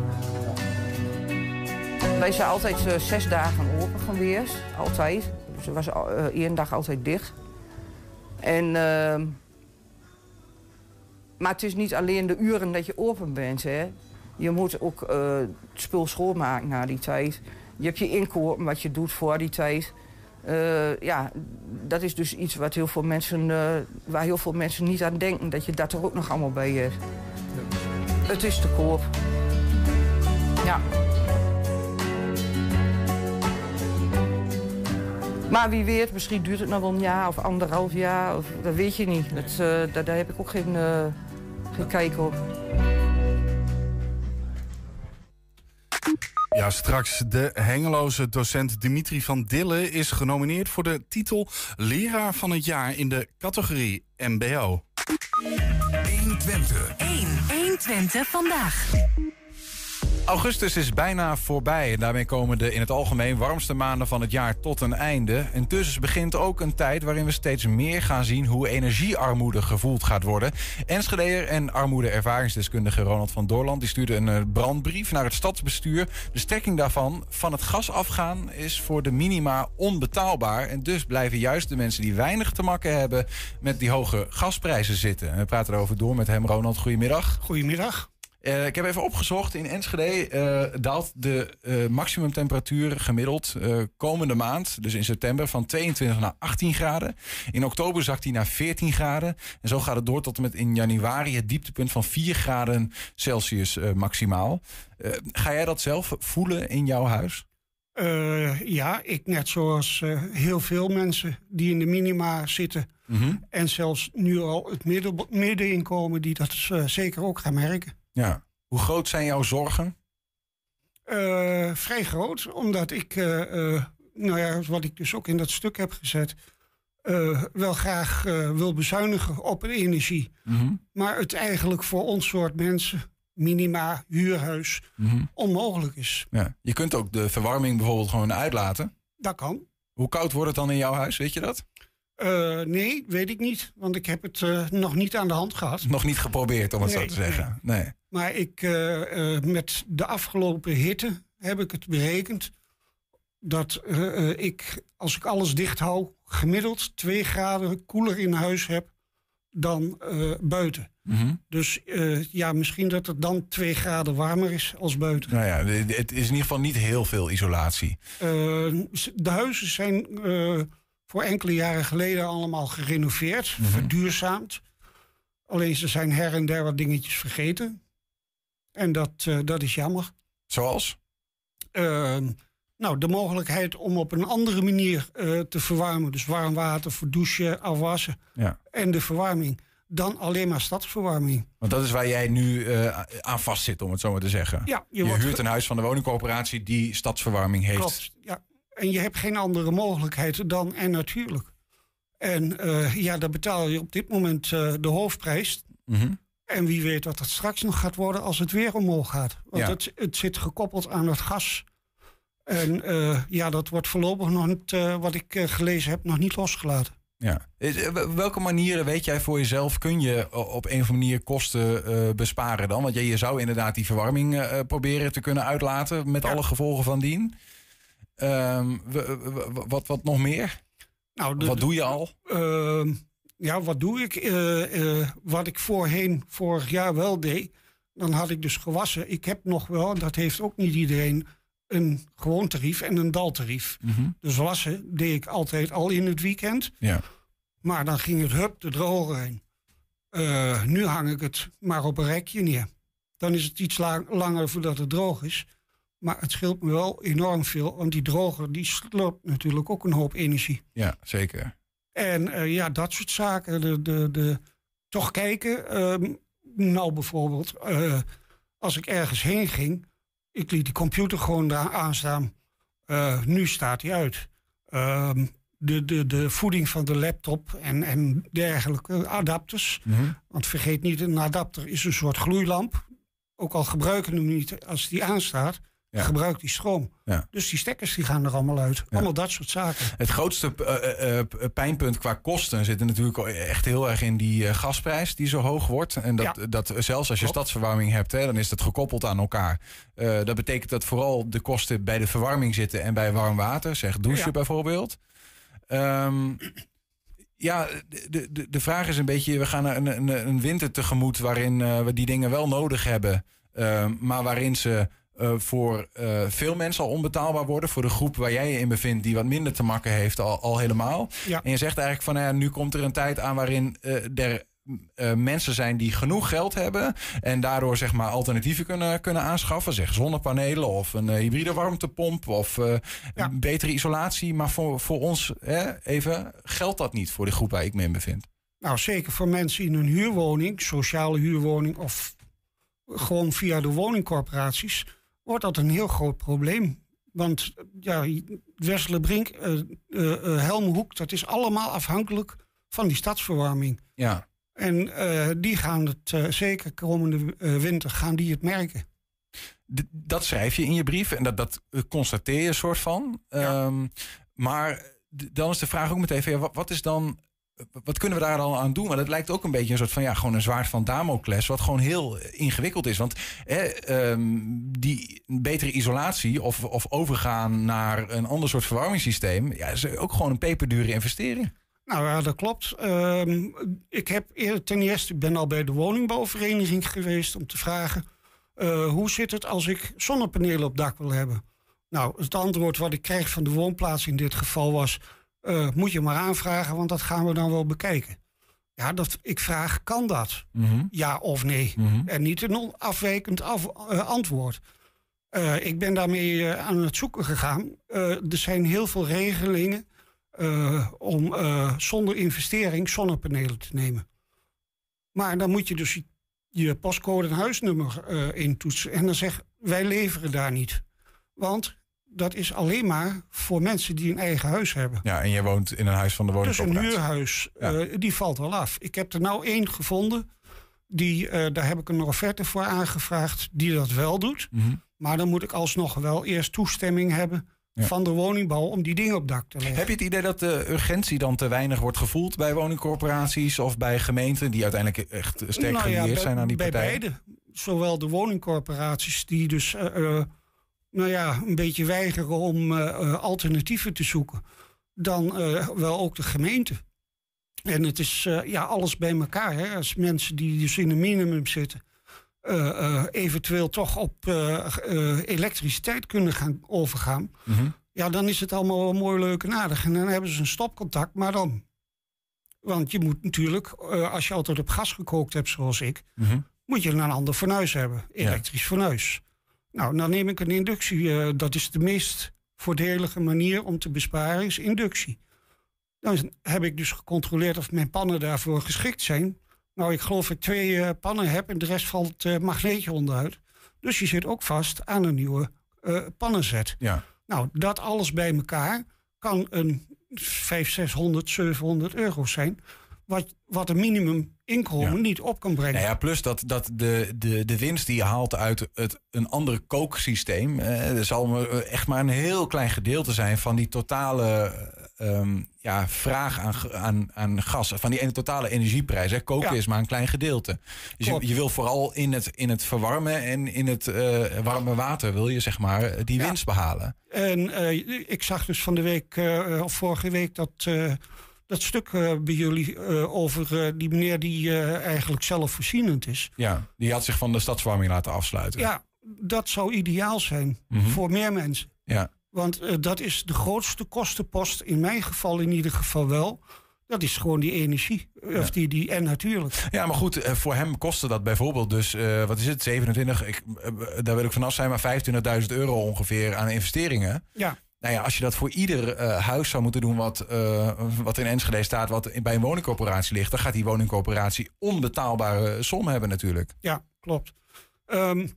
Wij zijn altijd eh, zes dagen open geweest, altijd. Er was eh, één dag altijd dicht. En, ehm, maar het is niet alleen de uren dat je open bent. Hè. Je moet ook eh, het spul schoonmaken na die tijd. Je hebt je inkopen wat je doet voor die tijd. Eh, ja, dat is dus iets wat heel veel mensen, eh, waar heel veel mensen niet aan denken. Dat je dat er ook nog allemaal bij hebt. Het is te koop. Ja. Maar wie weet, misschien duurt het nog wel een jaar of anderhalf jaar. Of, dat weet je niet. Dat, eh, daar, daar heb ik ook geen, geen kijk op. Ja, straks de Hengeloze docent Dimitri van Dille is genomineerd voor de titel Leraar van het Jaar in de categorie MBO. 120. 1. 120 vandaag. Augustus is bijna voorbij. En daarmee komen de in het algemeen warmste maanden van het jaar tot een einde. En dus begint ook een tijd waarin we steeds meer gaan zien hoe energiearmoede gevoeld gaat worden. Enschedeer en armoede-ervaringsdeskundige Ronald van Doorland die stuurde een eh, brandbrief naar het stadsbestuur. De strekking daarvan, van het gas afgaan, is voor de minima onbetaalbaar. En dus blijven juist de mensen die weinig te makken hebben met die hoge gasprijzen zitten. En we praten erover door met hem. Ronald, goedemiddag. Goedemiddag. Eh, ik heb even opgezocht. In Enschede eh, daalt de eh, maximumtemperatuur gemiddeld komende maand, dus in september, van 22 naar 18 graden. In oktober zakt die naar 14 graden. En zo gaat het door tot en met in januari het dieptepunt van 4 graden Celsius maximaal. Ga jij dat zelf voelen in jouw huis? Ja, ik net zoals heel veel mensen die in de minima zitten. En zelfs nu al het midden, middeninkomen die dat zeker ook gaan merken. Ja. Hoe groot zijn jouw zorgen? Eh, vrij groot, omdat ik, eh, eh, nou ja, wat ik dus ook in dat stuk heb gezet, wel graag wil bezuinigen op energie. Maar het eigenlijk voor ons soort mensen, minima, huurhuis, onmogelijk is. Ja. Je kunt ook de verwarming bijvoorbeeld gewoon uitlaten. Dat kan. Hoe koud wordt het dan in jouw huis, weet je dat? Eh, nee, weet ik niet. Want ik heb het eh, nog niet aan de hand gehad. Nog niet geprobeerd, om het Nee, zo te zeggen. Nee. Maar ik, eh, met de afgelopen hitte heb ik het berekend. dat ik, als ik alles dicht hou, gemiddeld 2 graden koeler in huis heb dan buiten. Mhm. Dus ja, misschien dat het dan 2 graden warmer is als buiten. Nou ja, het is in ieder geval niet heel veel isolatie. De huizen zijn voor enkele jaren geleden allemaal gerenoveerd, Mhm. verduurzaamd. Alleen ze zijn her en der wat dingetjes vergeten. En dat, eh, dat is jammer. Zoals? Eh, nou, de mogelijkheid om op een andere manier eh, te verwarmen. Dus warm water voor douchen, afwassen Ja. en de verwarming. Dan alleen maar stadsverwarming. Want dat is waar jij nu eh, aan vast zit, om het zo maar te zeggen. Ja, je huurt een huis van de woningcorporatie die stadsverwarming heeft. Klopt, ja. En je hebt geen andere mogelijkheid dan en natuurlijk. En eh, ja, daar betaal je op dit moment eh, de hoofdprijs. Mhm. En wie weet wat het straks nog gaat worden als het weer omhoog gaat. Want Ja. het, het zit gekoppeld aan het gas. En eh, ja, dat wordt voorlopig nog niet, wat ik gelezen heb, nog niet losgelaten. Ja. Welke manieren weet jij voor jezelf kun je op een of andere manier kosten besparen dan? Want je, je zou inderdaad die verwarming proberen te kunnen uitlaten met alle gevolgen van dien. Ehm, wat, wat nog meer? Nou, de- wat doe je al? Ehm, ja, wat doe ik? Eh, eh, wat ik voorheen, vorig jaar wel deed, dan had ik dus gewassen. Ik heb nog wel, en dat heeft ook niet iedereen, een gewoon tarief en een daltarief. Mhm. Dus wassen deed ik altijd al in het weekend. Ja. Maar dan ging het hup de droger in. Eh, nu hang ik het maar op een rekje neer. Dan is het iets la- langer voordat het droog is. Maar het scheelt me wel enorm veel. Want die droger die sloopt natuurlijk ook een hoop energie. Ja, zeker. En eh, ja, dat soort zaken. De, de, de, toch kijken. ehm, nou, bijvoorbeeld, eh, als ik ergens heen ging, ik liet die computer gewoon daar aanstaan. Eh, nu staat hij uit. Ehm, de, de, de voeding van de laptop en, en dergelijke adapters. Mhm. Want vergeet niet, een adapter is een soort gloeilamp. Ook al gebruiken we hem niet als die aanstaat, Ja. gebruikt die stroom. Ja. Dus die stekkers die gaan er allemaal uit. Allemaal dat soort zaken. Het grootste eh, eh, eh, pijnpunt qua kosten zit er natuurlijk echt heel erg in die gasprijs die zo hoog wordt. En dat, dat zelfs als je stadsverwarming hebt, hè, dan is dat gekoppeld aan elkaar. Dat betekent dat vooral de kosten bij de verwarming zitten en bij warm water, zeg douchen bijvoorbeeld. Ehm, ja, de, de, de vraag is een beetje, we gaan naar een, een, een winter tegemoet waarin we die dingen wel nodig hebben, ehm, maar waarin ze eh, voor eh, veel mensen al onbetaalbaar worden. Voor de groep waar jij je in bevindt, die wat minder te makken heeft, al, al helemaal. Ja. En je zegt eigenlijk van, nou ja, nu komt er een tijd aan waarin eh, er mensen zijn die genoeg geld hebben en daardoor zeg maar alternatieven kunnen, kunnen aanschaffen. Zeg zonnepanelen of een hybride warmtepomp of betere isolatie. Maar voor, voor ons hè, even geldt dat niet voor de groep waar ik me in bevind. Nou, zeker voor mensen in een huurwoning, sociale huurwoning of gewoon via de woningcorporaties, wordt dat een heel groot probleem. Want ja, Westerlebrink, eh eh eh, Helmhoek, dat is allemaal afhankelijk van die stadsverwarming. Ja. En die gaan het zeker komende winter gaan die het merken. D- dat schrijf je in je brief en dat, dat constateer je soort van. Ehm, maar dan is de vraag ook meteen: ja, wat is dan. Wat kunnen we daar dan aan doen? Maar dat lijkt ook een beetje een soort van ja, gewoon een zwaard van Damocles, wat gewoon heel ingewikkeld is. Want hè, ehm, die betere isolatie of, of overgaan naar een ander soort verwarmingssysteem, ja, is ook gewoon een peperdure investering. Nou ja, dat klopt. Ehm, ik heb ten eerste, ik ben al bij de woningbouwvereniging geweest om te vragen... eh, hoe zit het als ik zonnepanelen op dak wil hebben? Nou, het antwoord wat ik kreeg van de woonplaats in dit geval was... eh, moet je maar aanvragen, want dat gaan we dan wel bekijken. Ja, dat, ik vraag, kan dat? Ja of nee? En niet een afwijkend af, eh, antwoord. Eh, ik ben daarmee aan het zoeken gegaan. Er zijn heel veel regelingen om zonder investering zonnepanelen te nemen. Maar dan moet je dus je- postcode en huisnummer intoetsen. En dan zeg wij leveren daar niet. Want dat is alleen maar voor mensen die een eigen huis hebben. Ja, en jij woont in een huis van de Dus een woningcorporatie. huurhuis, eh, die valt wel af. Ik heb er nou één gevonden. Die, eh, daar heb ik een offerte voor aangevraagd die dat wel doet. Mhm. Maar dan moet ik alsnog wel eerst toestemming hebben van de woningbouw om die dingen op dak te leggen. Heb je het idee dat de urgentie dan te weinig wordt gevoeld bij woningcorporaties of bij gemeenten die uiteindelijk echt sterk Nou ja, bij- zijn aan die bij partijen? beide. Zowel de woningcorporaties die dus eh, nou ja, een beetje weigeren om eh, eh, alternatieven te zoeken, dan eh, wel ook de gemeente. En het is ja, alles bij elkaar. Hè? Als mensen die dus in een minimum zitten, eventueel toch op elektriciteit kunnen gaan overgaan. Ja, dan is het allemaal wel mooi, leuk en aardig. En dan hebben ze een stopcontact, maar dan. Want je moet natuurlijk, als je altijd op gas gekookt hebt zoals ik, moet je een ander fornuis hebben. Elektrisch fornuis. Nou, dan neem ik een inductie. eh, dat is de meest voordelige manier om te besparen, is inductie. Dan heb ik dus gecontroleerd of mijn pannen daarvoor geschikt zijn. Nou, ik geloof dat ik twee eh, pannen heb en de rest valt eh magneetje onderuit. Dus je zit ook vast aan een nieuwe pannenzet. Ja. Nou, dat alles bij elkaar kan een 500, 600, 700 euro zijn. Wat, wat een minimum inkomen niet op kan brengen. Nou ja, plus dat, dat de, de, de winst die je haalt uit het, een ander kooksysteem. Eh, zal eh, echt maar een heel klein gedeelte zijn van die totale eh, ehm, ja, vraag aan, aan, aan gas. Van die ene totale energieprijs. Hè. Koken Ja. is maar een klein gedeelte. Dus je, je wil vooral in het, in het verwarmen en in het eh, warme water wil je zeg maar die winst behalen. En ik zag dus van de week, of vorige week, dat, dat stuk eh, bij jullie eh, over eh, die meneer die eigenlijk zelfvoorzienend is. Ja, die had zich van de stadswarming laten afsluiten. Ja, dat zou ideaal zijn Mhm. voor meer mensen. Ja. Want dat is de grootste kostenpost, in mijn geval in ieder geval wel. Dat is gewoon die energie. Of die, die, en natuurlijk. Ja, maar goed, voor hem kostte dat bijvoorbeeld dus, wat is het, 27, ik, daar wil ik vanaf zijn, maar 25.000 euro ongeveer aan investeringen. Ja. Nou ja, als je dat voor ieder eh, huis zou moeten doen wat, eh, wat in Enschede staat, wat bij een woningcorporatie ligt, dan gaat die woningcorporatie onbetaalbare som hebben natuurlijk. Ja, klopt. Ehm,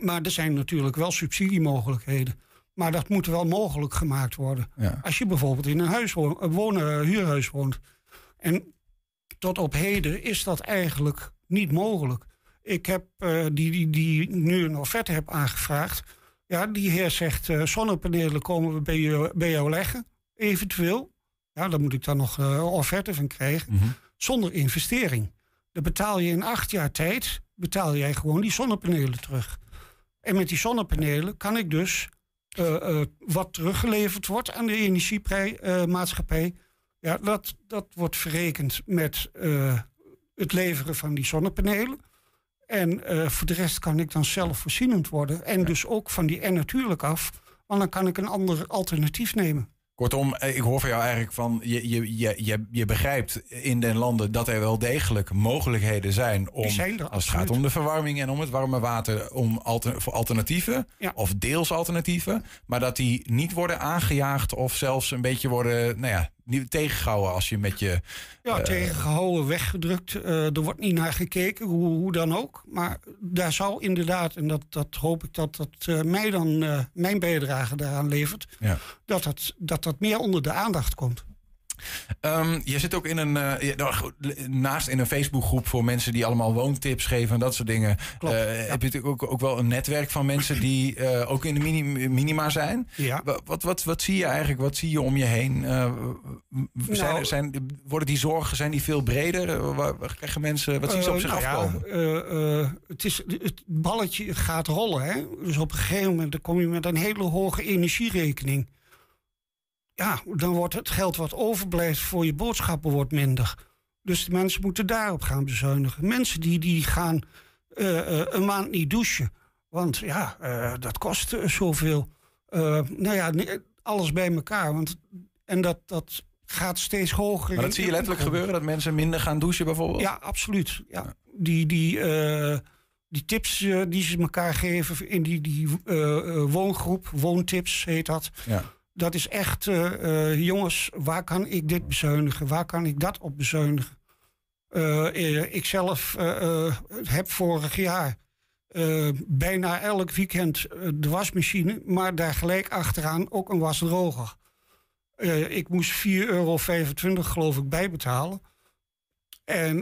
maar er zijn natuurlijk wel subsidiemogelijkheden. Maar dat moet wel mogelijk gemaakt worden. Ja. Als je bijvoorbeeld in een huis woont, wonen, huurhuis woont. En tot op heden is dat eigenlijk niet mogelijk. Ik heb eh, die, die, die nu een offerte heb aangevraagd. Ja, die heer zegt, eh, zonnepanelen komen we bij jou, bij jou leggen, eventueel. Ja, dan moet ik dan nog een offerte van krijgen. Zonder investering. Dan betaal je in acht jaar tijd, betaal jij gewoon die zonnepanelen terug. En met die zonnepanelen kan ik dus eh, wat teruggeleverd wordt aan de energiemaatschappij. ja, dat, dat wordt verrekend met het leveren van die zonnepanelen. En eh, voor de rest kan ik dan zelfvoorzienend worden. En dus ook van die en natuurlijk af. Want dan kan ik een ander alternatief nemen. Kortom, eh, ik hoor van jou eigenlijk van, je, je, je, je, je begrijpt in den landen dat er wel degelijk mogelijkheden zijn om, zijn er, als het gaat om de verwarming en om het warme water, om alter, voor alternatieven, of deels alternatieven, maar dat die niet worden aangejaagd of zelfs een beetje worden, nou ja, niet tegengehouden als je met je... Ja, eh, tegengehouden, weggedrukt. Eh, er wordt niet naar gekeken, hoe, hoe dan ook. Maar daar zou inderdaad, en dat, dat hoop ik dat dat eh, mij dan mijn bijdrage daaraan levert, Ja. dat, dat, dat dat meer onder de aandacht komt. Ehm, je zit ook in een, eh, nou, naast in een Facebookgroep voor mensen die allemaal woontips geven en dat soort dingen. Klopt, eh, Heb je natuurlijk ook, ook wel een netwerk van mensen die eh, ook in de mini- minima zijn. Ja. Wat, wat, wat zie je eigenlijk? Wat zie je om je heen? Zijn, Nou- zijn, worden die zorgen zijn die veel breder? Waar, krijgen mensen, wat zien ze op zich nou afkomen? het, is, het balletje gaat rollen. Hè? Dus op een gegeven moment dan kom je met een hele hoge energierekening. Ja, dan wordt het geld wat overblijft voor je boodschappen wordt minder. Dus de mensen moeten daarop gaan bezuinigen. Mensen die, die gaan eh, eh, een maand niet douchen. Want ja, eh, dat kost zoveel. Eh, nou ja, alles bij elkaar. Want, en dat, dat gaat steeds hoger. Maar dat zie je letterlijk gebeuren, dat mensen minder gaan douchen bijvoorbeeld? Ja, absoluut. Ja. Die, die, die tips die ze elkaar geven in die, die woongroep, woontips heet dat. Ja. Dat is echt, eh, eh, jongens, waar kan ik dit bezuinigen? Waar kan ik dat op bezuinigen? Eh, ik zelf heb vorig jaar bijna elk weekend de wasmachine, maar daar gelijk achteraan ook een wasdroger. Ik moest 4,25 euro geloof ik bijbetalen. En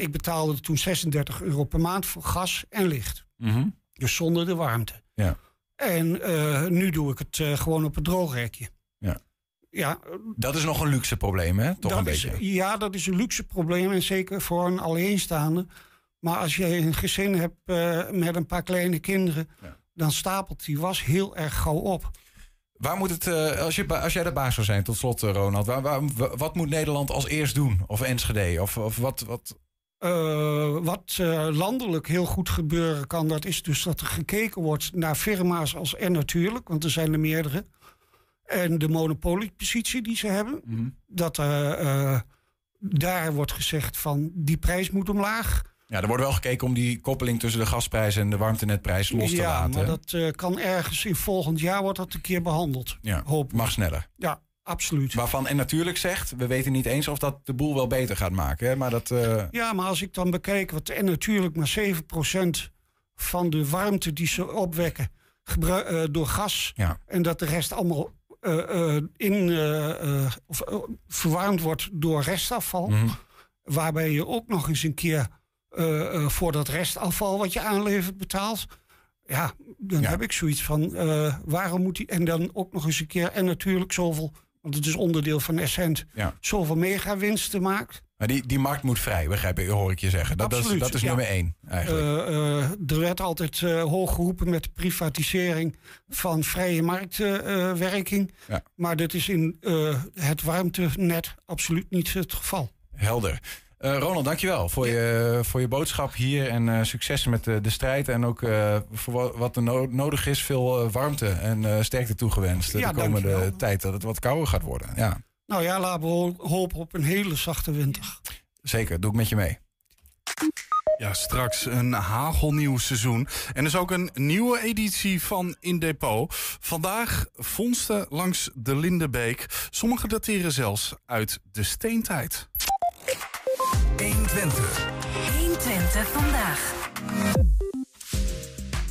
ik betaalde toen 36 euro per maand voor gas en licht. Mhm. Dus zonder de warmte. Ja. En eh, nu doe ik het eh, gewoon op het droogrekje. Ja. Ja, Dat is nog een luxe probleem, hè? Toch dat een is, beetje. ja, dat is een luxe probleem. En zeker voor een alleenstaande. Maar als je een gezin hebt eh, met een paar kleine kinderen. dan stapelt die was heel erg gauw op. Waar moet het, als, je, als jij de baas zou zijn, tot slot, Ronald, waar, waar- wa- wat moet Nederland als eerst doen? Of Enschede? Of, of wat, wat? Eh, wat eh, landelijk heel goed gebeuren kan, dat is dus dat er gekeken wordt naar firma's als En Natuurlijk, want er zijn er meerdere. En de monopoliepositie die ze hebben. Dat eh, daar wordt gezegd van die prijs moet omlaag. Ja, er wordt wel gekeken om die koppeling tussen de gasprijs en de warmtenetprijs los te ja, laten. maar hè? dat kan ergens in volgend jaar wordt dat een keer behandeld. ja, mag sneller. Ja, absoluut. Waarvan En Natuurlijk zegt, we weten niet eens of dat de boel wel beter gaat maken. Hè? Maar dat, eh, Ja, maar als ik dan bekijk wat en natuurlijk maar 7% van de warmte die ze opwekken eh, door gas Ja. en dat de rest allemaal eh, in, of, verwarmd wordt door restafval, Mhm. waarbij je ook nog eens een keer voor dat restafval wat je aanlevert betaalt. Ja, dan heb ik zoiets van waarom moet die en dan ook nog eens een keer en natuurlijk zoveel, want het is onderdeel van Essent, Ja. zoveel megawinsten maakt. maar die, die markt moet vrij, begrijp ik, hoor ik je zeggen. Dat, dat is, Absoluut, dat is ja. nummer één, eigenlijk. Eh, eh, er werd altijd eh, hoog geroepen met de privatisering van vrije marktwerking. Ja. Maar dit is in het warmtenet absoluut niet het geval. Helder. Eh, Ronald, dankjewel voor, je, voor je boodschap hier. En eh, succes met de, de strijd. En ook eh, voor wa- wat er no- nodig is, veel warmte en eh, sterkte toegewenst. Ja, de komende dankjewel. tijd dat het wat kouder gaat worden. Ja, Nou ja, laten we ho- hopen op een hele zachte winter. zeker. Doe ik met je mee. Ja, straks een hagelnieuw seizoen. En dus ook een nieuwe editie van In Depot. Vandaag vondsten langs de Lindenbeek. Sommige dateren zelfs uit de steentijd. 120. 120 vandaag.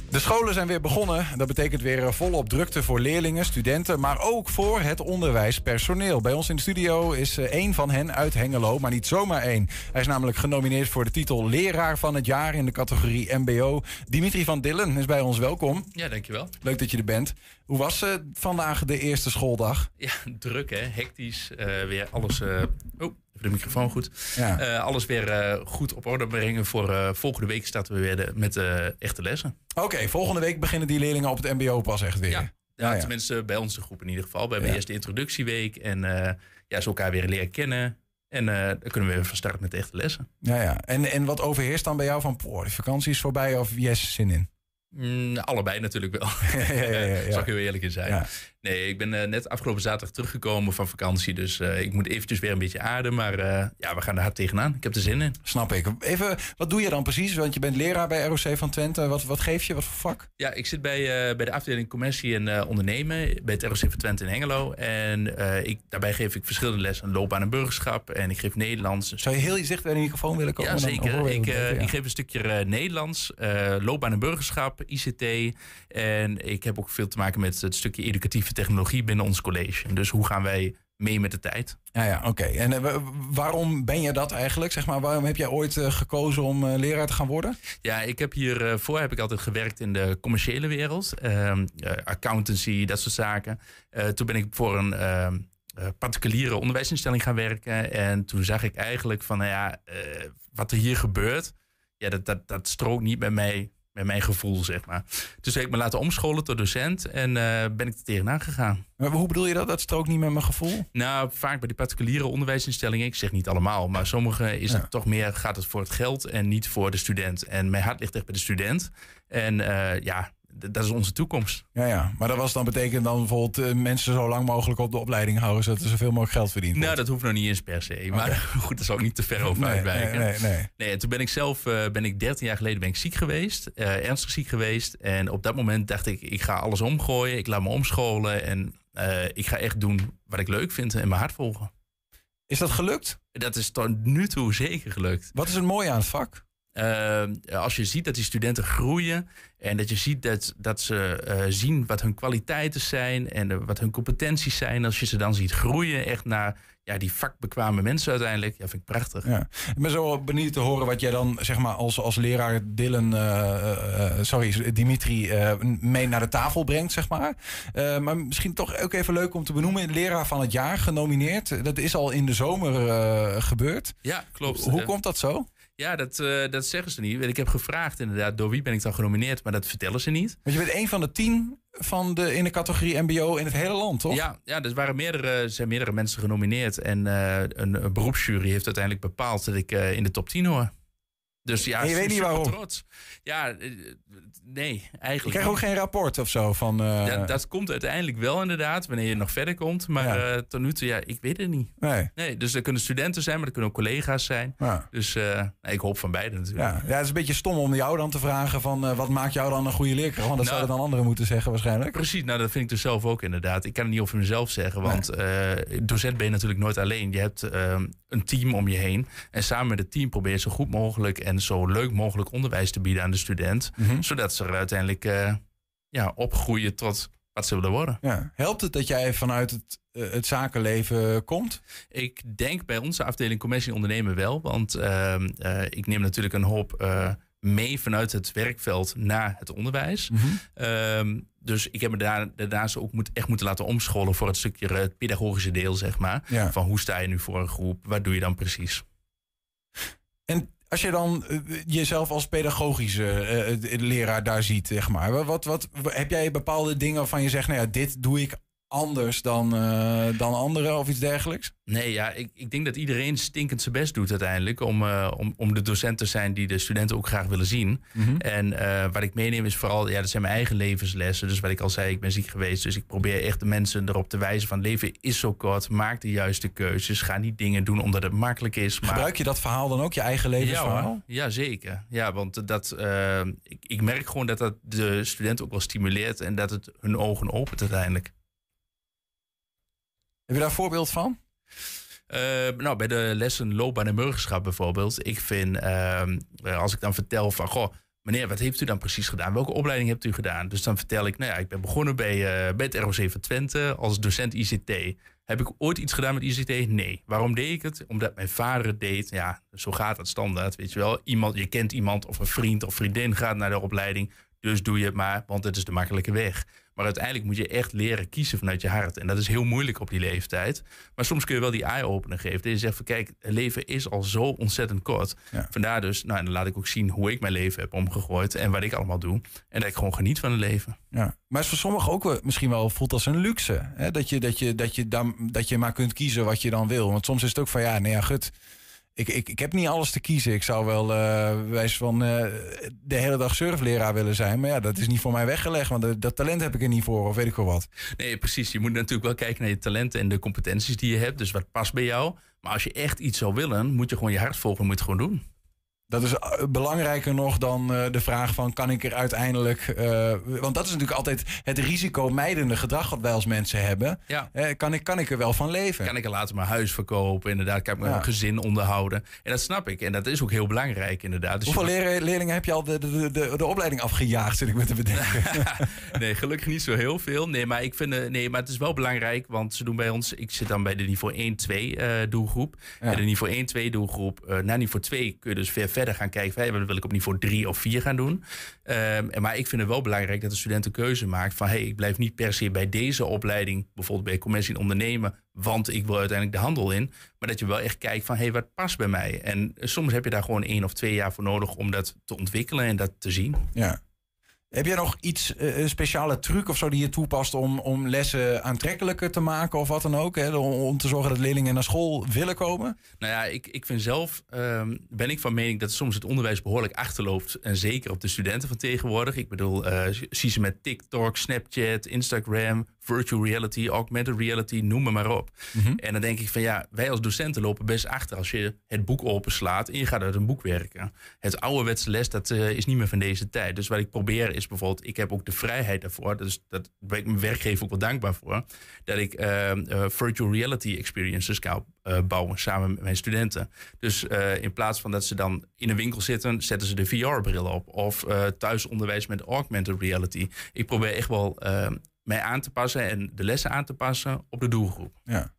De scholen zijn weer begonnen. Dat betekent weer eh, volop drukte voor leerlingen, studenten, maar ook voor het onderwijspersoneel. Bij ons in de studio is eh, één van hen uit Hengelo, maar niet zomaar één. Hij is namelijk genomineerd voor de titel Leraar van het Jaar in de categorie MBO. Dimitri van Dillen is bij ons. Welkom. Ja, dankjewel. Leuk dat je er bent. Hoe was eh, vandaag de eerste schooldag? Ja, druk hè, hectisch. eh, weer alles. eh, oh, de microfoon goed. Ja. Eh, alles weer eh, goed op orde brengen. Voor eh, volgende week starten we weer met de echte lessen. Oké, volgende week beginnen die leerlingen op het MBO pas echt weer. Ja, ja, Ah, ja. tenminste bij onze groep in ieder geval. We hebben Ja. eerst de introductieweek en eh, ja, ze elkaar weer leren kennen. En eh, dan kunnen we weer van start met de echte lessen. Ja, ja. En, en wat overheerst dan bij jou van, poh, de vakantie is voorbij of yes, zin in? Mm, allebei natuurlijk wel. ja, ja, ja, ja. Zal ik heel eerlijk in zijn. Ja. Nee, ik ben eh, net afgelopen zaterdag teruggekomen van vakantie. Dus eh, ik moet eventjes weer een beetje aarden. Maar eh, ja, we gaan er hard tegenaan. Ik heb er zin in. Snap ik. Even, wat doe je dan precies? Want je bent leraar bij ROC van Twente. Wat, wat geef je? Wat voor vak? Ja, ik zit bij, bij de afdeling commercie en ondernemen bij het ROC van Twente in Hengelo. En ik, daarbij geef ik verschillende lessen. Loopbaan en burgerschap en ik geef Nederlands. Zou je heel dicht bij de microfoon willen komen? Ja, zeker. Ik, ja. ik geef een stukje Nederlands, loopbaan en burgerschap, ICT. En ik heb ook veel te maken met het stukje educatieve technologie binnen ons college. Dus hoe gaan wij mee met de tijd? Ja, ja, oké. En eh, wa- waarom ben je dat eigenlijk? Zeg maar, waarom heb jij ooit eh, gekozen om eh, leraar te gaan worden? Ja, ik heb hiervoor heb ik altijd gewerkt in de commerciële wereld. Ehm, eh, accountancy, dat soort zaken. Toen ben ik voor een ehm, eh, particuliere onderwijsinstelling gaan werken. En toen zag ik eigenlijk van, nou ja, wat er hier gebeurt... Ja, dat, dat, dat strookt niet met, mij, met mijn gevoel, zeg maar. Dus heb ik me laten omscholen tot docent en eh, ben ik er tegenaan gegaan. Maar hoe bedoel je dat? Dat strookt niet met mijn gevoel? Nou, vaak bij die particuliere onderwijsinstellingen, ik zeg niet allemaal, maar sommige is het toch meer, gaat het voor het geld en niet voor de student. En mijn hart ligt echt bij de student. En eh, ja, dat is onze toekomst. Ja, ja. Maar dat was dan betekent dan bijvoorbeeld eh, mensen zo lang mogelijk op de opleiding houden, zodat er zoveel mogelijk geld verdiend wordt. Nou, dat hoeft nog niet eens per se. Maar goed, dat zal ook niet te ver over Nee, uitwijken. nee, nee, nee. en toen ben ik zelf, eh, ben ik 13 jaar geleden ben ik ziek geweest. eh, ernstig ziek geweest. En op dat moment dacht ik, ik ga alles omgooien. Ik laat me omscholen. En ik ga echt doen wat ik leuk vind en mijn hart volgen. Is dat gelukt? Dat is tot nu toe zeker gelukt. Wat is het mooie aan het vak? Eh, als je ziet dat die studenten groeien en dat je ziet dat, dat ze eh, zien wat hun kwaliteiten zijn en eh, wat hun competenties zijn, als je ze dan ziet groeien echt naar ja, die vakbekwame mensen uiteindelijk, ja, vind ik prachtig. Ja. Ik ben zo benieuwd te horen wat jij dan zeg maar als, als leraar Dylan, eh, sorry, Dimitri, mee naar de tafel brengt, zeg maar. Maar misschien toch ook even leuk om te benoemen. Leraar van het jaar genomineerd. Dat is al in de zomer gebeurd. Ja, klopt. Hoe komt dat zo? Ja, dat, eh, dat zeggen ze niet. Ik heb gevraagd inderdaad, door wie ben ik dan genomineerd, maar dat vertellen ze niet. Want je bent een van de tien van de, in de categorie MBO in het hele land, toch? Ja, ja er waren meerdere, er zijn meerdere mensen genomineerd. En eh, een, een beroepsjury heeft uiteindelijk bepaald dat ik eh, in de top 10 hoor. Dus ja, En je weet niet waarom? trots. Ja, nee, Je eigenlijk krijgt ook geen rapport of zo van... eh, dat komt uiteindelijk wel inderdaad, wanneer je nog verder komt. Maar Ja. eh, tot nu toe, ja, ik weet het niet. Nee. Nee, dus er kunnen studenten zijn, maar er kunnen ook collega's zijn. Ja. Dus eh, nee, ik hoop van beide natuurlijk. Ja, ja, het is een beetje stom om jou dan te vragen van wat maakt jou dan een goede leerkracht? Want dat Nou, zouden dan anderen moeten zeggen waarschijnlijk. Precies, nou dat vind ik dus zelf ook inderdaad. Ik kan het niet over mezelf zeggen, want eh, docent ben je natuurlijk nooit alleen. Je hebt ehm, een team om je heen. En samen met het team probeer je zo goed mogelijk en zo leuk mogelijk onderwijs te bieden aan de student. Mhm. Zodat ze er uiteindelijk eh, ja, opgroeien tot wat ze willen worden. Ja. Helpt het dat jij vanuit het, eh, het zakenleven komt? Ik denk bij onze afdeling commercie ondernemen wel. Want ehm, eh, ik neem natuurlijk een hoop mee vanuit het werkveld naar het onderwijs. Mhm. Ehm, dus ik heb me daar, daarnaast ook moet, echt moeten laten omscholen voor het stukje eh, het pedagogische deel, zeg maar. Ja. Van hoe sta je nu voor een groep? Wat doe je dan precies? En als je dan eh, jezelf als pedagogische eh, leraar daar ziet, zeg maar. Wat, wat, wat- heb jij bepaalde dingen waarvan je zegt, nou ja, dit doe ik anders dan, eh, dan anderen of iets dergelijks? Nee, ja, ik, ik denk dat iedereen stinkend zijn best doet uiteindelijk. Om, eh, om, om de docent te zijn die de studenten ook graag willen zien. Mhm. En eh, wat ik meeneem is vooral, ja, dat zijn mijn eigen levenslessen. Dus wat ik al zei, ik ben ziek geweest. Dus ik probeer echt de mensen erop te wijzen van leven is zo kort. Maak de juiste keuzes. Ga niet dingen doen omdat het makkelijk is. Maar Gebruik je dat verhaal dan ook, je eigen ja, levensverhaal? hoor. ja, zeker. Ja, want dat, ik, ik merk gewoon dat dat de studenten ook wel stimuleert. En dat het hun ogen opent uiteindelijk. Heb je daar een voorbeeld van? Eh, nou, bij de lessen loopbaan en burgerschap bijvoorbeeld. Ik vind, ehm, eh, als ik dan vertel van... Goh, meneer, wat heeft u dan precies gedaan? Welke opleiding hebt u gedaan? Dus dan vertel ik, nou ja, ik ben begonnen bij, eh, bij ROC van Twente als docent ICT. Heb ik ooit iets gedaan met ICT? Nee. Waarom deed ik het? Omdat mijn vader het deed. Ja, zo gaat het standaard, weet je wel. Iemand, je kent iemand of een vriend of vriendin gaat naar de opleiding. Dus doe je het maar, want het is de makkelijke weg. Maar uiteindelijk moet je echt leren kiezen vanuit je hart. En dat is heel moeilijk op die leeftijd. Maar soms kun je wel die eye-opener geven. Dat je zegt van kijk, het leven is al zo ontzettend kort. Ja. Vandaar dus, nou en dan laat ik ook zien hoe ik mijn leven heb omgegooid. En wat ik allemaal doe. En dat ik gewoon geniet van het leven. Ja. Maar is voor sommigen ook wel, misschien wel voelt als een luxe. Hè? Dat, je, dat, je, dat, je dan, dat je maar kunt kiezen wat je dan wil. Want soms is het ook van ja, nee ja, gut. Ik, ik, ik heb niet alles te kiezen. Ik zou wel eh wijs van eh, de hele dag surfleraar willen zijn. Maar ja, dat is niet voor mij weggelegd. Want dat, dat talent heb ik er niet voor. Of weet ik wel wat. Nee, precies. Je moet natuurlijk wel kijken naar je talenten en de competenties die je hebt. Dus wat past bij jou. Maar als je echt iets zou willen, moet je gewoon je hart volgen. Moet je het gewoon doen. Dat is eh, belangrijker nog dan eh, de vraag van kan ik er uiteindelijk... eh, want dat is natuurlijk altijd het risicomijdende gedrag wat wij als mensen hebben. Ja. Kan, ik, kan ik er wel van leven? Kan ik er later mijn huis verkopen? Inderdaad, kan ik mijn Ja. gezin onderhouden? En dat snap ik. En dat is ook heel belangrijk, inderdaad. Dus Hoeveel leerlingen heb je al de, de, de, de opleiding afgejaagd, zit ik me te bedenken. nee, gelukkig niet zo heel veel. Nee, maar ik vind, nee, maar het is wel belangrijk, want ze doen bij ons. Ik zit dan bij de niveau 1-2 eh, doelgroep. Ja. En de niveau 1-2 doelgroep. eh na niveau 2 kun je dus weer verder gaan kijken. Van, hey, wil ik op niveau 3 of 4 gaan doen? En maar ik vind het wel belangrijk dat de student een keuze maakt van hey, ik blijf niet per se bij deze opleiding, bijvoorbeeld bij commercie en ondernemen, want ik wil uiteindelijk de handel in. Maar dat je wel echt kijkt van hey, wat past bij mij? En eh, soms heb je daar gewoon één of twee jaar voor nodig om dat te ontwikkelen en dat te zien. Ja. Heb jij nog iets, eh, een speciale truc of zo die je toepast om, om lessen aantrekkelijker te maken of wat dan ook? Hè? Om, te zorgen dat leerlingen naar school willen komen? Nou ja, ik, ik vind zelf, ehm, ben ik van mening dat soms het onderwijs behoorlijk achterloopt. En zeker op de studenten van tegenwoordig. Ik bedoel, eh, zie ze met TikTok, Snapchat, Instagram, virtual reality, augmented reality, noem maar, maar op. Mhm. En dan denk ik van ja, wij als docenten lopen best achter als je het boek openslaat en je gaat uit een boek werken. Het ouderwetse les, dat eh, is niet meer van deze tijd. Dus wat ik probeer is bijvoorbeeld, ik heb ook de vrijheid daarvoor, dus dat ben ik mijn werkgever ook wel dankbaar voor, dat ik ehm, eh, virtual reality experiences kan eh, bouwen samen met mijn studenten. Dus eh, in plaats van dat ze dan in een winkel zitten, zetten ze de VR-bril op. Of eh, thuisonderwijs met augmented reality. Ik probeer echt wel mij aan te passen en de lessen aan te passen op de doelgroep. Ja.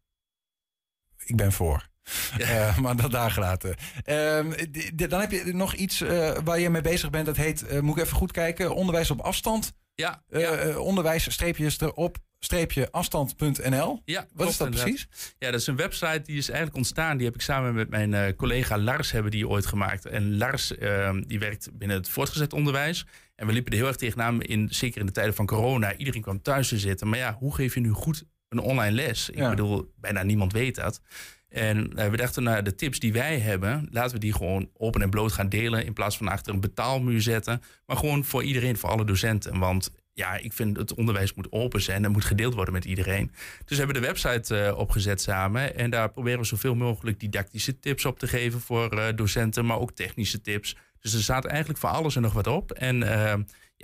Ik ben voor. Eh, maar dat daar gelaten. Ehm, dan heb je nog iets eh, waar je mee bezig bent. Dat heet, eh, moet ik even goed kijken, onderwijs op afstand. Ja, eh, onderwijs, streepjes erop, Help-afstand.nl. Ja, Wat is dat inderdaad. precies? Ja, dat is een website die is eigenlijk ontstaan. Die heb ik samen met mijn eh, collega Lars hebben die ooit gemaakt. En Lars eh, die werkt binnen het voortgezet onderwijs. En we liepen er heel erg tegenaan, in, zeker in de tijden van corona. Iedereen kwam thuis te zitten. Maar ja, hoe geef je nu goed een online les? Ik Ja. bedoel, bijna niemand weet dat. En eh, we dachten, nou, de tips die wij hebben, laten we die gewoon open en bloot gaan delen. In plaats van achter een betaalmuur zetten. Maar gewoon voor iedereen, voor alle docenten. Want ja, ik vind het onderwijs moet open zijn en moet gedeeld worden met iedereen. Dus we hebben de website eh, opgezet samen. En daar proberen we zoveel mogelijk didactische tips op te geven voor eh, docenten, maar ook technische tips. Dus er staat eigenlijk voor alles en nog wat op. En eh,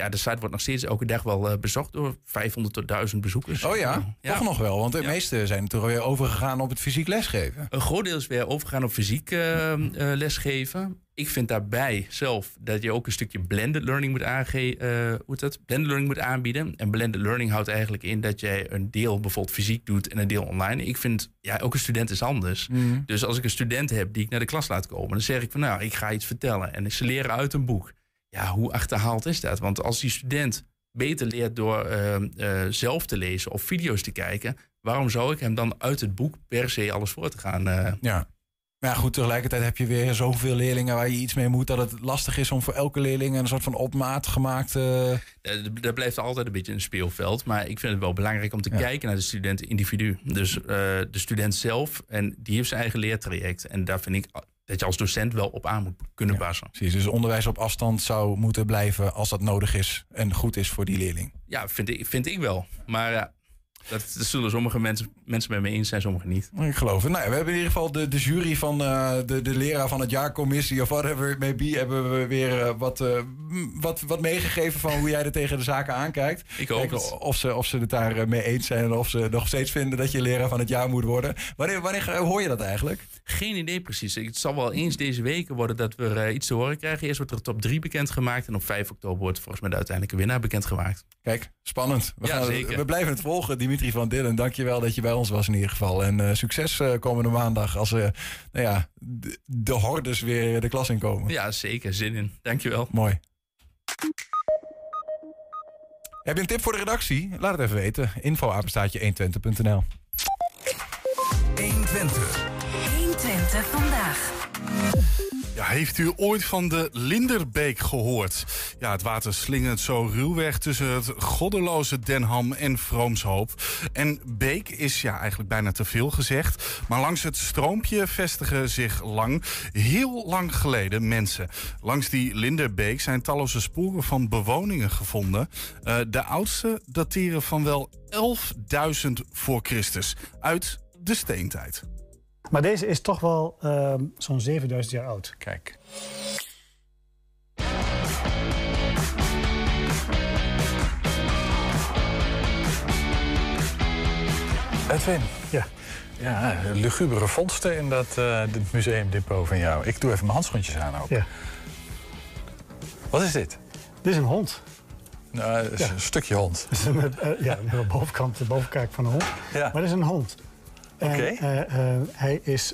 ja, de site wordt nog steeds elke dag wel eh, bezocht door 500 tot 1000 bezoekers. Oh ja, toch nog wel. Want de meeste zijn toch weer overgegaan op het fysiek lesgeven. Een groot deel is weer overgegaan op fysiek eh, eh, lesgeven. Ik vind daarbij zelf dat je ook een stukje blended learning moet, aange eh, hoe heet dat? blended learning moet aanbieden. En blended learning houdt eigenlijk in dat jij een deel bijvoorbeeld fysiek doet en een deel online. Ik vind, ja, elke student is anders. Mhm. Dus als ik een student heb die ik naar de klas laat komen, dan zeg ik van nou, ik ga iets vertellen. En ze leren uit een boek. Ja, hoe achterhaald is dat? Want als die student beter leert door eh, eh, zelf te lezen of video's te kijken, waarom zou ik hem dan uit het boek per se alles voor te gaan? eh, Ja. Maar ja, goed, tegelijkertijd heb je weer zoveel leerlingen waar je iets mee moet... dat het lastig is om voor elke leerling een soort van op maat gemaakt... eh, Eh, Dat blijft altijd een beetje een speelveld. Maar ik vind het wel belangrijk om te kijken naar de student individu. Dus de student zelf. En die heeft zijn eigen leertraject. En daar vind ik dat je als docent wel op aan moet kunnen passen. Precies, dus onderwijs op afstand zou moeten blijven als dat nodig is en goed is voor die leerling. Ja, vind ik, vind ik wel. Maar ja, dat, dat zullen sommige mensen, mensen met me eens zijn, sommige niet. Ik geloof het. Nou, we hebben in ieder geval de, de jury van eh, de, de leraar van het jaarcommissie of whatever it may be, hebben we weer eh, wat, eh, wat, wat meegegeven van hoe jij er tegen de zaken aankijkt. Ik hoop het. of ze, of ze het daar mee eens zijn en of ze nog steeds vinden dat je leraar van het jaar moet worden. Wanneer, wanneer hoor je dat eigenlijk? Geen idee precies. Het zal wel eens deze weken worden dat we iets te horen krijgen. Eerst wordt er top 3 bekendgemaakt. En op 5 oktober wordt volgens mij de uiteindelijke winnaar bekendgemaakt. Kijk, spannend. We, Ja, gaan, zeker. we blijven het volgen. Dimitri van Dillen, dankjewel dat je bij ons was in ieder geval. En eh, succes eh, komende maandag als eh, nou ja, de, de hordes weer de klas inkomen. Ja, zeker. Zin in. Dankjewel. Mooi. Heb je een tip voor de redactie? Laat het even weten. Info apenstaatje 120.nl 120. 120 vandaag. Heeft u ooit van de Linderbeek gehoord? Ja, het water slingert zo ruwweg tussen het goddeloze Den Ham en Vroomshoop. En beek is ja eigenlijk bijna te veel gezegd. Maar langs het stroompje vestigen zich lang, heel lang geleden mensen. Langs die Linderbeek zijn talloze sporen van bewoningen gevonden. Eh, de oudste dateren van wel 11.000 voor Christus. Uit de steentijd. Maar deze is toch wel ehm, zo'n 7000 jaar oud. Kijk. Edwin. Ja. Ja, lugubere vondsten in dat dit museumdepot van jou. Ik doe even mijn handschoentjes aan ook. Ja. Wat is dit? Dit is een hond. Nou, het is Ja. een stukje hond. Dat is een, eh, ja, de bovenkant, de bovenkaak van een hond. Ja. Maar dit is een hond. Oké. eh, eh, hij is...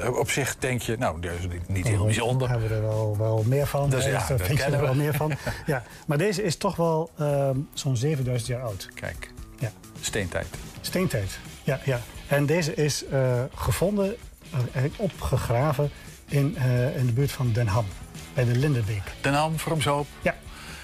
eh, Op zich denk je, nou, dat is niet- heel bijzonder. Daar hebben we er wel, wel meer van. Dus ja, daar vind je er wel we. meer van. ja. Maar deze is toch wel ehm, zo'n 7000 jaar oud. Kijk, Ja. steentijd. Steentijd. Ja, ja. En deze is gevonden, eigenlijk opgegraven in, in de buurt van Den Ham. Bij de Lindenbeek. Den Ham, Vroomshoop. Ja,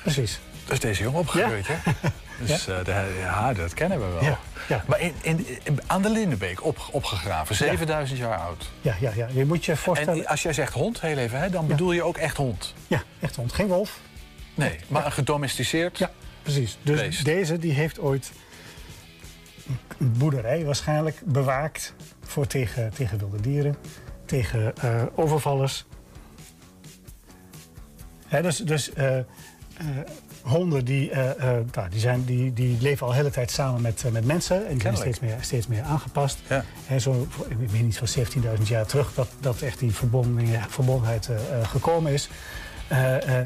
precies. Dat is deze jongen opgegroeid, hè? Dus eh, de- ja, dat kennen we wel. Ja, ja. Maar in, in, aan de Lindenbeek op, opgegraven, 7000 jaar oud. Ja, ja, ja. Je moet je voorstellen... En als jij zegt hond, heel even, hè, dan bedoel je ook echt hond? Ja, echt hond. Geen wolf. Nee, maar een gedomesticeerd Ja, precies. Dus beest. deze die heeft ooit een boerderij waarschijnlijk bewaakt voor tegen, tegen wilde dieren, tegen eh, overvallers. Hè, dus dus eh, honden die, eh, eh, nou, die, zijn, die, die leven al de hele tijd samen met, eh, met mensen en die zijn steeds meer, steeds meer aangepast. Ja. En zo, ik weet niet, van 17.000 jaar terug dat, dat echt die verbonden, verbondenheid gekomen is.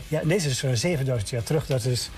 Ja, deze is eh, 7000 jaar terug. Dat is,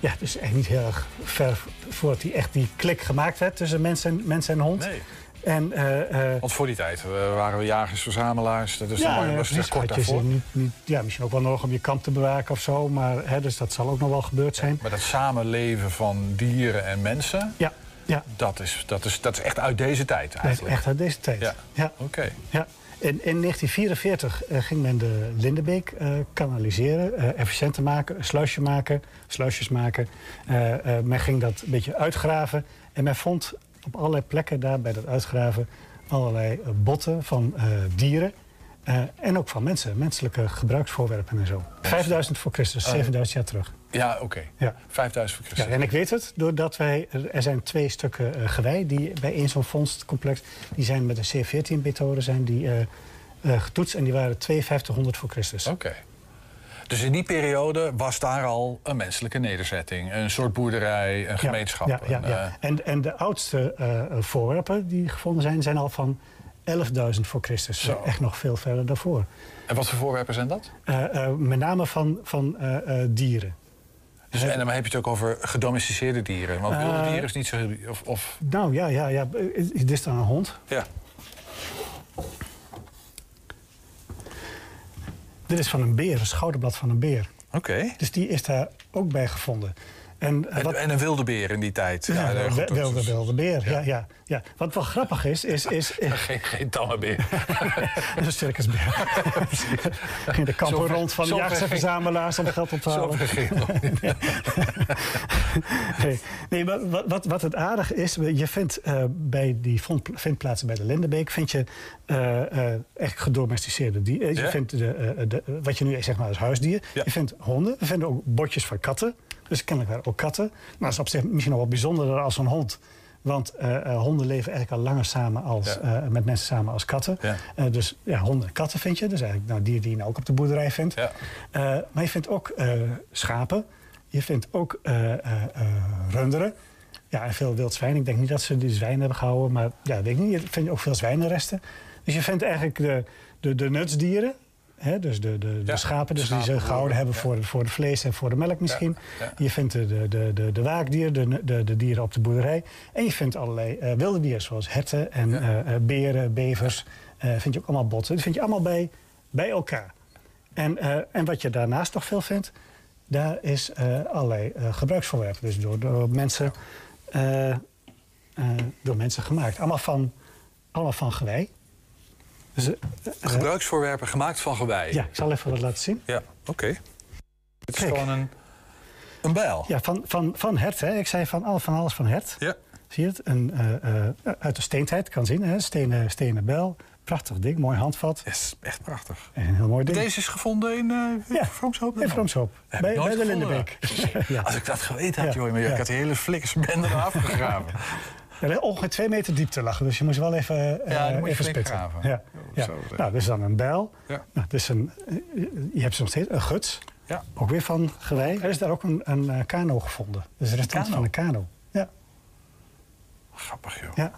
ja, dus echt niet heel erg ver voordat die echt die klik gemaakt werd tussen mens en, mens en hond. Nee. En, eh, eh, Want voor die tijd eh, waren we jagers-verzamelaars. Dus ja, dan was het kort daarvoor. niet, niet, ja, misschien ook wel nodig om je kamp te bewaken of zo. Maar, hè, dus dat zal ook nog wel gebeurd zijn. Maar dat samenleven van dieren en mensen... Ja, ja. Dat, is, dat, is, dat is echt uit deze tijd Dat is eigenlijk. echt uit deze tijd. Ja. ja. Oké. Ja. In, in 1944 eh, ging men de Lindenbeek eh, kanaliseren, efficiënter maken, sluisje maken, sluisjes maken. Men ging dat een beetje uitgraven en men vond op allerlei plekken daar bij dat uitgraven allerlei eh, botten van eh, dieren. eh, en ook van mensen, menselijke gebruiksvoorwerpen en zo. 5000 voor Christus, Oh. 7000 jaar terug. Ja, oké. Ja. 5000 voor Ja, Christus. en ik weet het, doordat wij... Er zijn twee stukken eh, gewei die bij één zo'n vondstcomplex... die zijn met een C14-methode zijn die, eh, getoetst... en die waren 5200 voor Christus. Oké. Dus in die periode was daar al een menselijke nederzetting. Een soort boerderij, een gemeenschap. Ja, ja, ja. eh, En, en de oudste eh, voorwerpen die gevonden zijn... zijn al van 11.000 voor Christus. Zo. Echt nog veel verder daarvoor. en wat voor voorwerpen zijn dat? Eh, met name van, van dieren. Dus, en dan heb je het ook over gedomesticeerde dieren. Want wilde dieren is niet zo... Of, of, Nou ja, ja, ja. Dit is dan een hond. ja. Dit is van een beer, een schouderblad van een beer. Oké. Dus die is daar ook bij gevonden. En, eh, En, wat, en een wilde beer in die tijd. ja, goed, dat wilde, wilde beer, ja. Ja, ja, Wat wel grappig is, is... is, is Geen, geen tamme beer. dat is een circusbeer. Ging de kampen rond van de jagers en ging- verzamelaars om geld op te halen. Nee, nee maar wat, wat, wat het aardige is, je vindt eh, bij die vindplaatsen bij de Lindenbeek... vind je eh, echt gedomesticeerde dieren. Je Ja? vindt de, de, wat je nu zeg maar als huisdier. Je vindt honden. We vinden ook botjes van katten. Dus kennelijk waren ook katten. Maar dat is op zich misschien nog wel bijzonderder als een hond. Want eh, eh, honden leven eigenlijk al langer samen als, Ja. eh, met mensen samen als katten. Ja. Dus ja, honden en katten vind je. Dus eigenlijk nou, dieren die je nou ook op de boerderij vindt. Ja. Maar je vindt ook schapen. Je vindt ook runderen. Ja, en veel wild zwijn. Ik denk niet dat ze die zwijnen hebben gehouden. Maar ja, weet ik niet. Je vindt ook veel zwijnenresten. Dus je vindt eigenlijk de, de, de nutsdieren. Hè, dus de, de, de Ja, schapen, dus die ze gehouden hebben ja. voor, voor het vlees en voor de melk misschien. ja. Je vindt de, de, de, de, waakdieren, de, de, de dieren op de boerderij. En je vindt allerlei eh, wilde dieren, zoals herten en eh, beren, bevers. eh, vind je ook allemaal botten. Dat vind je allemaal bij, bij elkaar. En, en wat je daarnaast nog veel vindt, daar is allerlei gebruiksvoorwerpen. Dus door, door, mensen, door mensen gemaakt. Allemaal van, allemaal van gewei. Dus, eh, eh, Gebruiksvoorwerpen gemaakt van gewei. ja, ik zal even wat laten zien. Ja, oké. Het is Kijk. gewoon een, een bijl. Ja, van, van, van hert. Hè. Ik zei van, van alles van hert. Ja. Zie je het? Een, eh, uit de steentijd, kan zien. Hè. Stenen, stenen bel. Prachtig ding, mooi handvat. Is echt prachtig. En een heel mooi ding. Deze is gevonden in uh, Ja. Vroomshoop? In Vroomshoop. Bij, bij de. Lindenbeek. ja. Als ik dat geweten had, Ja. joh, maar Ja. ik had de hele flikkersbende eraf gegraven. Ja, er ongeveer twee meter diepte lag, dus je moest wel even, eh Ja, je even spitten. graven. Ja. Ja. Nou, dus dan een bijl. Ja. Nou, dus een, eh, je hebt ze nog steeds een guts. Ja. Ook weer van gewei. Er is daar ook een, een eh, kano gevonden. Dus er is kano? van een kano. Ja, Grappig, joh. ja,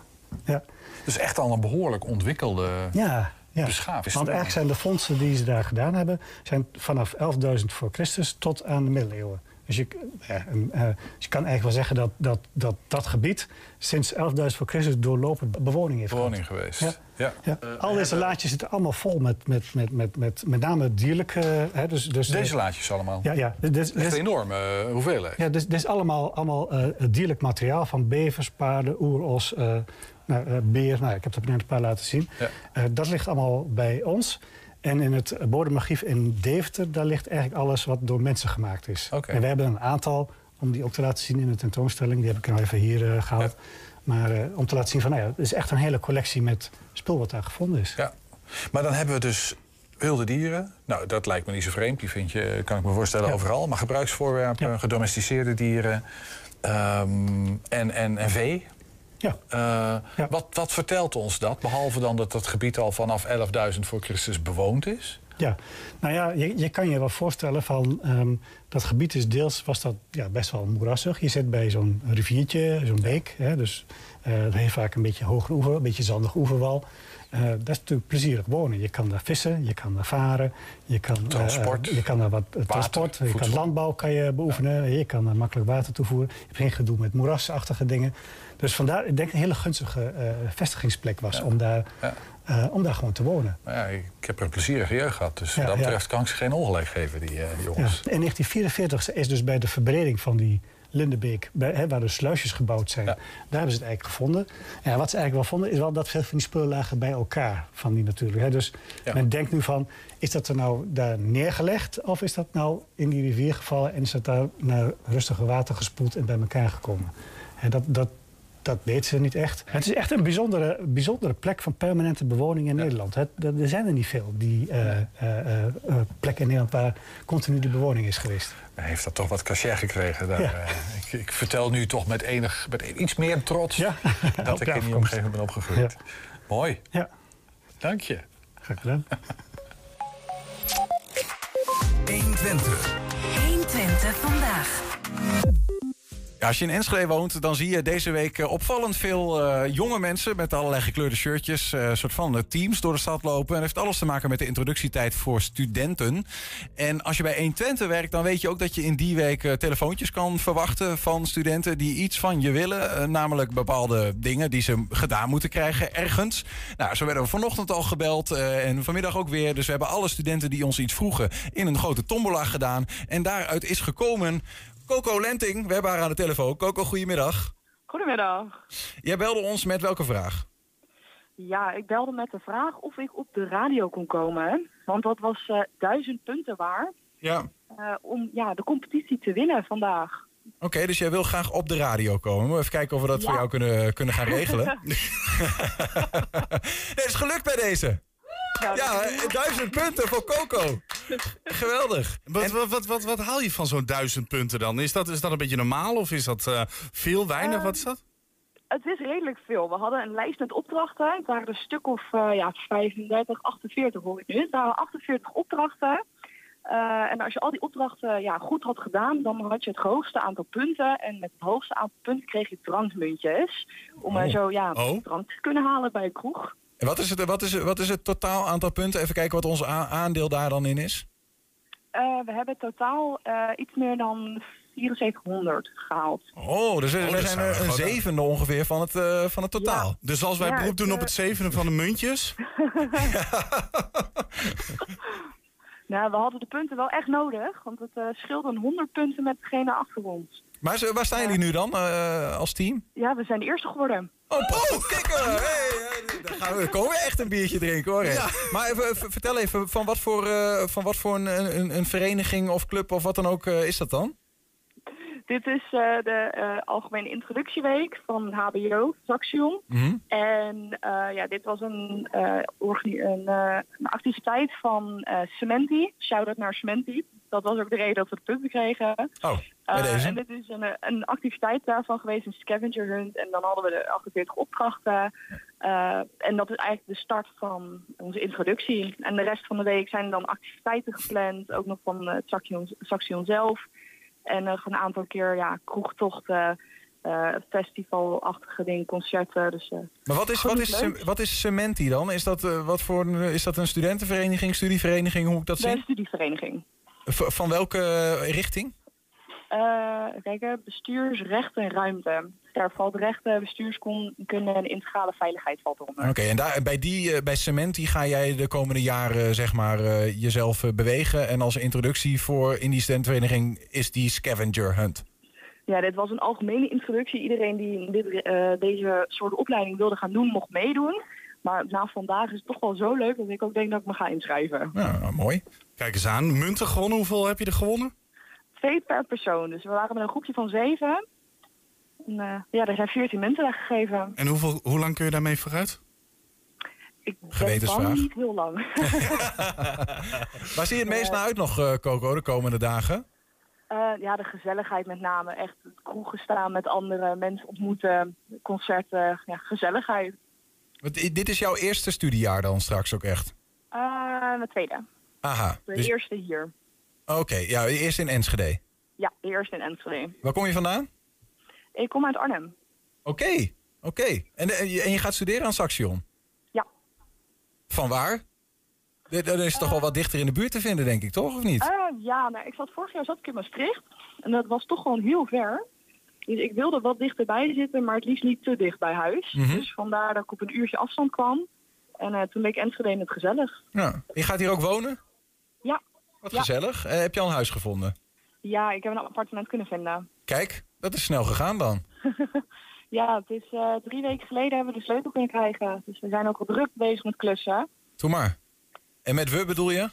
ja. Dus echt al een behoorlijk ontwikkelde ja, ja. beschaving. Want eigenlijk zijn de fondsen die ze daar gedaan hebben... zijn vanaf 11.000 voor Christus tot aan de middeleeuwen. Dus je, ja, en, eh, dus je kan eigenlijk wel zeggen dat dat, dat, dat gebied... sinds 11.000 voor Christus doorlopend bewoning heeft gehad. bewoning geweest. Ja. Ja. Ja. Al deze laadjes zitten allemaal vol met, met, met, met, met, met name dierlijke... Hè, dus, dus, Deze laadjes allemaal. Ja, ja. Dit, dit, Echt een enorme eh, hoeveelheid. ja, dit, dit is allemaal, allemaal eh, dierlijk materiaal van bevers, paarden, oeros, eh nou, eh, beer. Nou, ik heb er net een paar laten zien. Ja. Eh, dat ligt allemaal bij ons. En in het bodemachief in Deventer, daar ligt eigenlijk alles wat door mensen gemaakt is. En we hebben een aantal, om die ook te laten zien in de tentoonstelling. Die heb ik nou even hier eh, gehaald. Maar eh, om te laten zien van, nou ja, het is echt een hele collectie met spul wat daar gevonden is. Ja. Maar dan hebben we dus wilde dieren. Nou, dat lijkt me niet zo vreemd. Die vind je, kan ik me voorstellen, Ja. overal. Maar gebruiksvoorwerpen, gedomesticeerde dieren ehm, en, en, en vee. Ja. Eh, Ja. Wat, wat vertelt ons dat? Behalve dan dat dat gebied al vanaf 11.000 voor Christus bewoond is. Ja, nou ja, je, je kan je wel voorstellen van ehm, dat gebied is deels was dat ja, best wel moerassig. Je zit bij zo'n riviertje, zo'n beek. Hè, dus Eh, dat heeft vaak een beetje hoger oever, een beetje zandig oeverwal. Eh, dat is natuurlijk plezierig wonen. Je kan daar vissen, je kan daar varen, je kan, Transport. je kan daar wat transport, je kan landbouw kan je beoefenen, je kan daar makkelijk water toevoeren. Je hebt geen gedoe met moerasachtige dingen. Dus vandaar, ik denk een hele gunstige eh, vestigingsplek was om, daar, eh, om daar gewoon te wonen. Nou ja, ik heb er een plezierige jeugd gehad. Dus wat dat betreft kan ik ze geen ongelijk geven, die, eh, die jongens. In 1944 is dus bij de verbreding van die Lindenbeek, bij, hè, waar de sluisjes gebouwd zijn, daar hebben ze het eigenlijk gevonden. Ja, wat ze eigenlijk wel vonden, is wel dat veel van die spullen lagen bij elkaar. Van die natuurlijk. Hè. Dus men denkt nu van, is dat er nou daar neergelegd? Of is dat nou in die rivier gevallen en is dat daar naar rustige water gespoeld en bij elkaar gekomen? Hè, dat, dat, dat weten ze niet echt. Het is echt een bijzondere, bijzondere plek van permanente bewoning in Nederland. Het, er er zijn er niet veel, die eh, eh, eh, eh, plekken in Nederland waar continu die bewoning is geweest. Hij heeft dat toch wat cachet gekregen. Daar, Ja. ik, ik vertel nu toch met, enig, met iets meer trots dat ik de in die omgeving ben opgegroeid. Mooi. Ja. Dank je. Graag gedaan. 120. 120 vandaag. Als je in Enschede woont, dan zie je deze week eh, opvallend veel eh, jonge mensen met allerlei gekleurde shirtjes, eh soort van teams door de stad lopen. En dat heeft alles te maken met de introductietijd voor studenten. En als je bij 120 werkt, dan weet je ook dat je in die week telefoontjes kan verwachten van studenten die iets van je willen. namelijk bepaalde dingen die ze gedaan moeten krijgen ergens. Nou, zo werden we vanochtend al gebeld en vanmiddag ook weer. Dus we hebben alle studenten die ons iets vroegen in een grote tombola gedaan. En daaruit is gekomen Coco Lenting, we hebben haar aan de telefoon. Coco, goedemiddag. Goedemiddag. Jij belde ons met welke vraag? Ja, ik belde met de vraag of ik op de radio kon komen. Want dat was eh, duizend punten waard Ja. eh, om ja, de competitie te winnen vandaag. Oké, dus jij wil graag op de radio komen. Even kijken of we dat voor jou kunnen, kunnen gaan regelen. nee, het is gelukt bij deze. Ja, eh, duizend punten voor Coco. Geweldig. Wat, wat, wat, wat, wat haal je van zo'n duizend punten dan? Is dat, is dat een beetje normaal of is dat eh, veel, weinig? Eh, wat is dat? Het is redelijk veel. We hadden een lijst met opdrachten. Het waren er een stuk of eh, ja, 35, 48 hoor ik nu. Het waren 48 opdrachten. Eh, en als je al die opdrachten ja, goed had gedaan, dan had je het hoogste aantal punten. En met het hoogste aantal punten kreeg je drankmuntjes. Om er Oh. zo ja, Oh. drank te kunnen halen bij een kroeg. En wat is het, wat is, het- wat is het totaal aantal punten? Even kijken wat ons aandeel daar dan in is. Eh, we hebben totaal eh, iets meer dan 7400 gehaald. Oh, dus we, Oh, zijn er een zevende ongeveer van het, eh, van het totaal. Dus als wij Ja, beroep doen op het zevenen van de muntjes... Nou, we hadden de punten wel echt nodig, want het eh, scheelde een 100 punten met degene achter ons. Maar waar staan jullie nu dan eh, als team? Ja, we zijn de eerste geworden. Oh, oh kijk! hey, hey, dan gaan we komen we echt een biertje drinken hoor. hè. Maar even, vertel even, van wat voor, eh, van wat voor een, een, een vereniging of club of wat dan ook eh, is dat dan? Dit is eh, de eh, algemene introductieweek van HBO, Saxion. En eh, ja, dit was een, eh, een, eh, een activiteit van eh Cementi. Shout-out naar Cementi. Dat was ook de reden dat we de punten kregen. Oh, Eh, en dit is een, een activiteit daarvan geweest, een scavenger hunt. En dan hadden we de 48 opdrachten. Eh, en dat is eigenlijk de start van onze introductie. En de rest van de week zijn er dan activiteiten gepland. Ook nog van eh, het Saxion, Saxion zelf. En nog een aantal keer ja, kroegtochten, eh festivalachtige dingen, concerten. Dus, eh, Maar wat is, wat is, leuk. wat is Cementi dan? Is dat, eh, wat voor, een- is dat een studentenvereniging, studievereniging, hoe moet ik dat zien? studievereniging. V- van welke eh, richting? Eh kijken, bestuurs, recht en ruimte. Daar valt rechten, bestuurskunde en integrale veiligheid valt eronder. Oké, en daar, bij, die, eh, bij Cementi ga jij de komende jaren zeg maar, eh, jezelf eh, bewegen. En als introductie voor in die studentenvereniging is die scavenger hunt. Ja, dit was een algemene introductie. Iedereen die dit, eh, deze soort opleiding wilde gaan doen, mocht meedoen. Maar na vandaag is het toch wel zo leuk dat ik ook denk dat ik me ga inschrijven. Ja, mooi. Kijk eens aan, munten gewonnen. Hoeveel heb je er gewonnen? Twee per persoon. Dus we waren met een groepje van zeven. En, eh, ja, er zijn veertien munten weggegeven. En hoeveel, hoe lang kun je daarmee vooruit? Ik Gewetensvraag. niet heel lang. Waar zie je het meest naar uit nog, eh, Coco, de komende dagen? Eh, ja, de gezelligheid met name. Echt kroegen staan met andere mensen ontmoeten, concerten, ja, gezelligheid. Want dit is jouw eerste studiejaar dan straks ook echt? Eh de tweede. Aha. De dus- eerste hier. Oké, ja, eerst in Enschede. Ja, de eerste in Enschede. Waar kom je vandaan? Ik kom uit Arnhem. Oké. Oké. En, en, je- en je gaat studeren aan Saxion? Ja. Van waar? Dan is toch wel wat dichter in de buurt te vinden, denk ik, toch? Of niet? Eh, ja, nou, ik zat vorig jaar zat ik in Maastricht. En dat was toch gewoon heel ver. Dus ik wilde wat dichterbij zitten, maar het liefst niet te dicht bij huis. Mhm. Dus vandaar dat ik op een uurtje afstand kwam. En eh, toen bleek Enschede het gezellig. Ja. Je gaat hier ook wonen? Wat Ja. gezellig. Eh, heb je al een huis gevonden? Ja, ik heb een appartement kunnen vinden. Kijk, dat is snel gegaan dan. Ja, het is eh, drie weken geleden hebben we de sleutel kunnen krijgen. Dus we zijn ook al druk bezig met klussen. Doe maar. En met we bedoel je?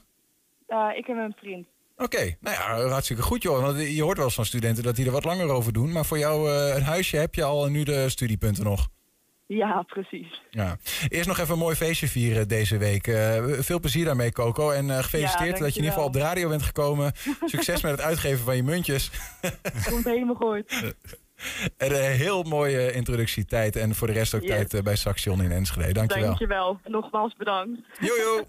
Eh, ik heb een vriend. Oké, nou ja, hartstikke goed joh. Want je hoort wel eens van studenten dat die er wat langer over doen. Maar voor jou, een huisje heb je al en nu de studiepunten nog. Ja, precies. Ja. Eerst nog even een mooi feestje vieren deze week. Eh, veel plezier daarmee, Coco. En eh, gefeliciteerd dat je in ieder geval op de radio bent gekomen. Succes met het uitgeven van je muntjes. Komt helemaal goed. En een heel mooie introductietijd. En voor de rest ook Yes. tijd eh, bij Saxion in Enschede. Dankjewel. Dankjewel. Nogmaals bedankt. Jojo.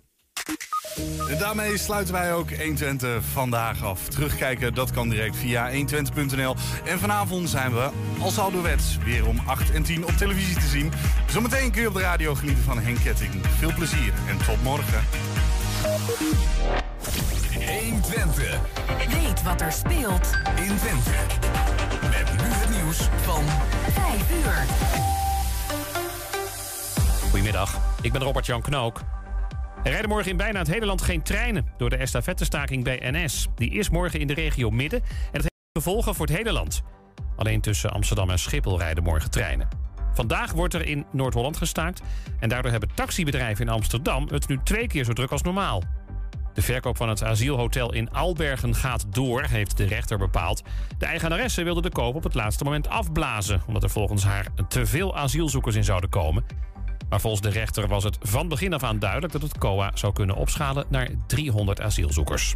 En daarmee sluiten wij ook 120 vandaag af. Terugkijken, dat kan direct via 120.nl. En vanavond zijn we, als ouderwets, weer om 8 en 10 op televisie te zien. Zometeen kun je op de radio genieten van Henk Ketting. Veel plezier en tot morgen. 120. Weet wat er speelt in Twente. Met nu het nieuws van 5 uur. Goedemiddag, ik ben Robert-Jan Knook. Er rijden morgen in bijna het hele land geen treinen... door de estafettestaking bij NS. Die is morgen in de regio Midden en het heeft gevolgen voor het hele land. Alleen tussen Amsterdam en Schiphol rijden morgen treinen. Vandaag wordt er in Noord-Holland gestaakt... en daardoor hebben taxibedrijven in Amsterdam het nu twee keer zo druk als normaal. De verkoop van het asielhotel in Albergen gaat door, heeft de rechter bepaald. De eigenaresse wilde de koop op het laatste moment afblazen... omdat er volgens haar te veel asielzoekers in zouden komen... Maar volgens de rechter was het van begin af aan duidelijk dat het COA zou kunnen opschalen naar 300 asielzoekers.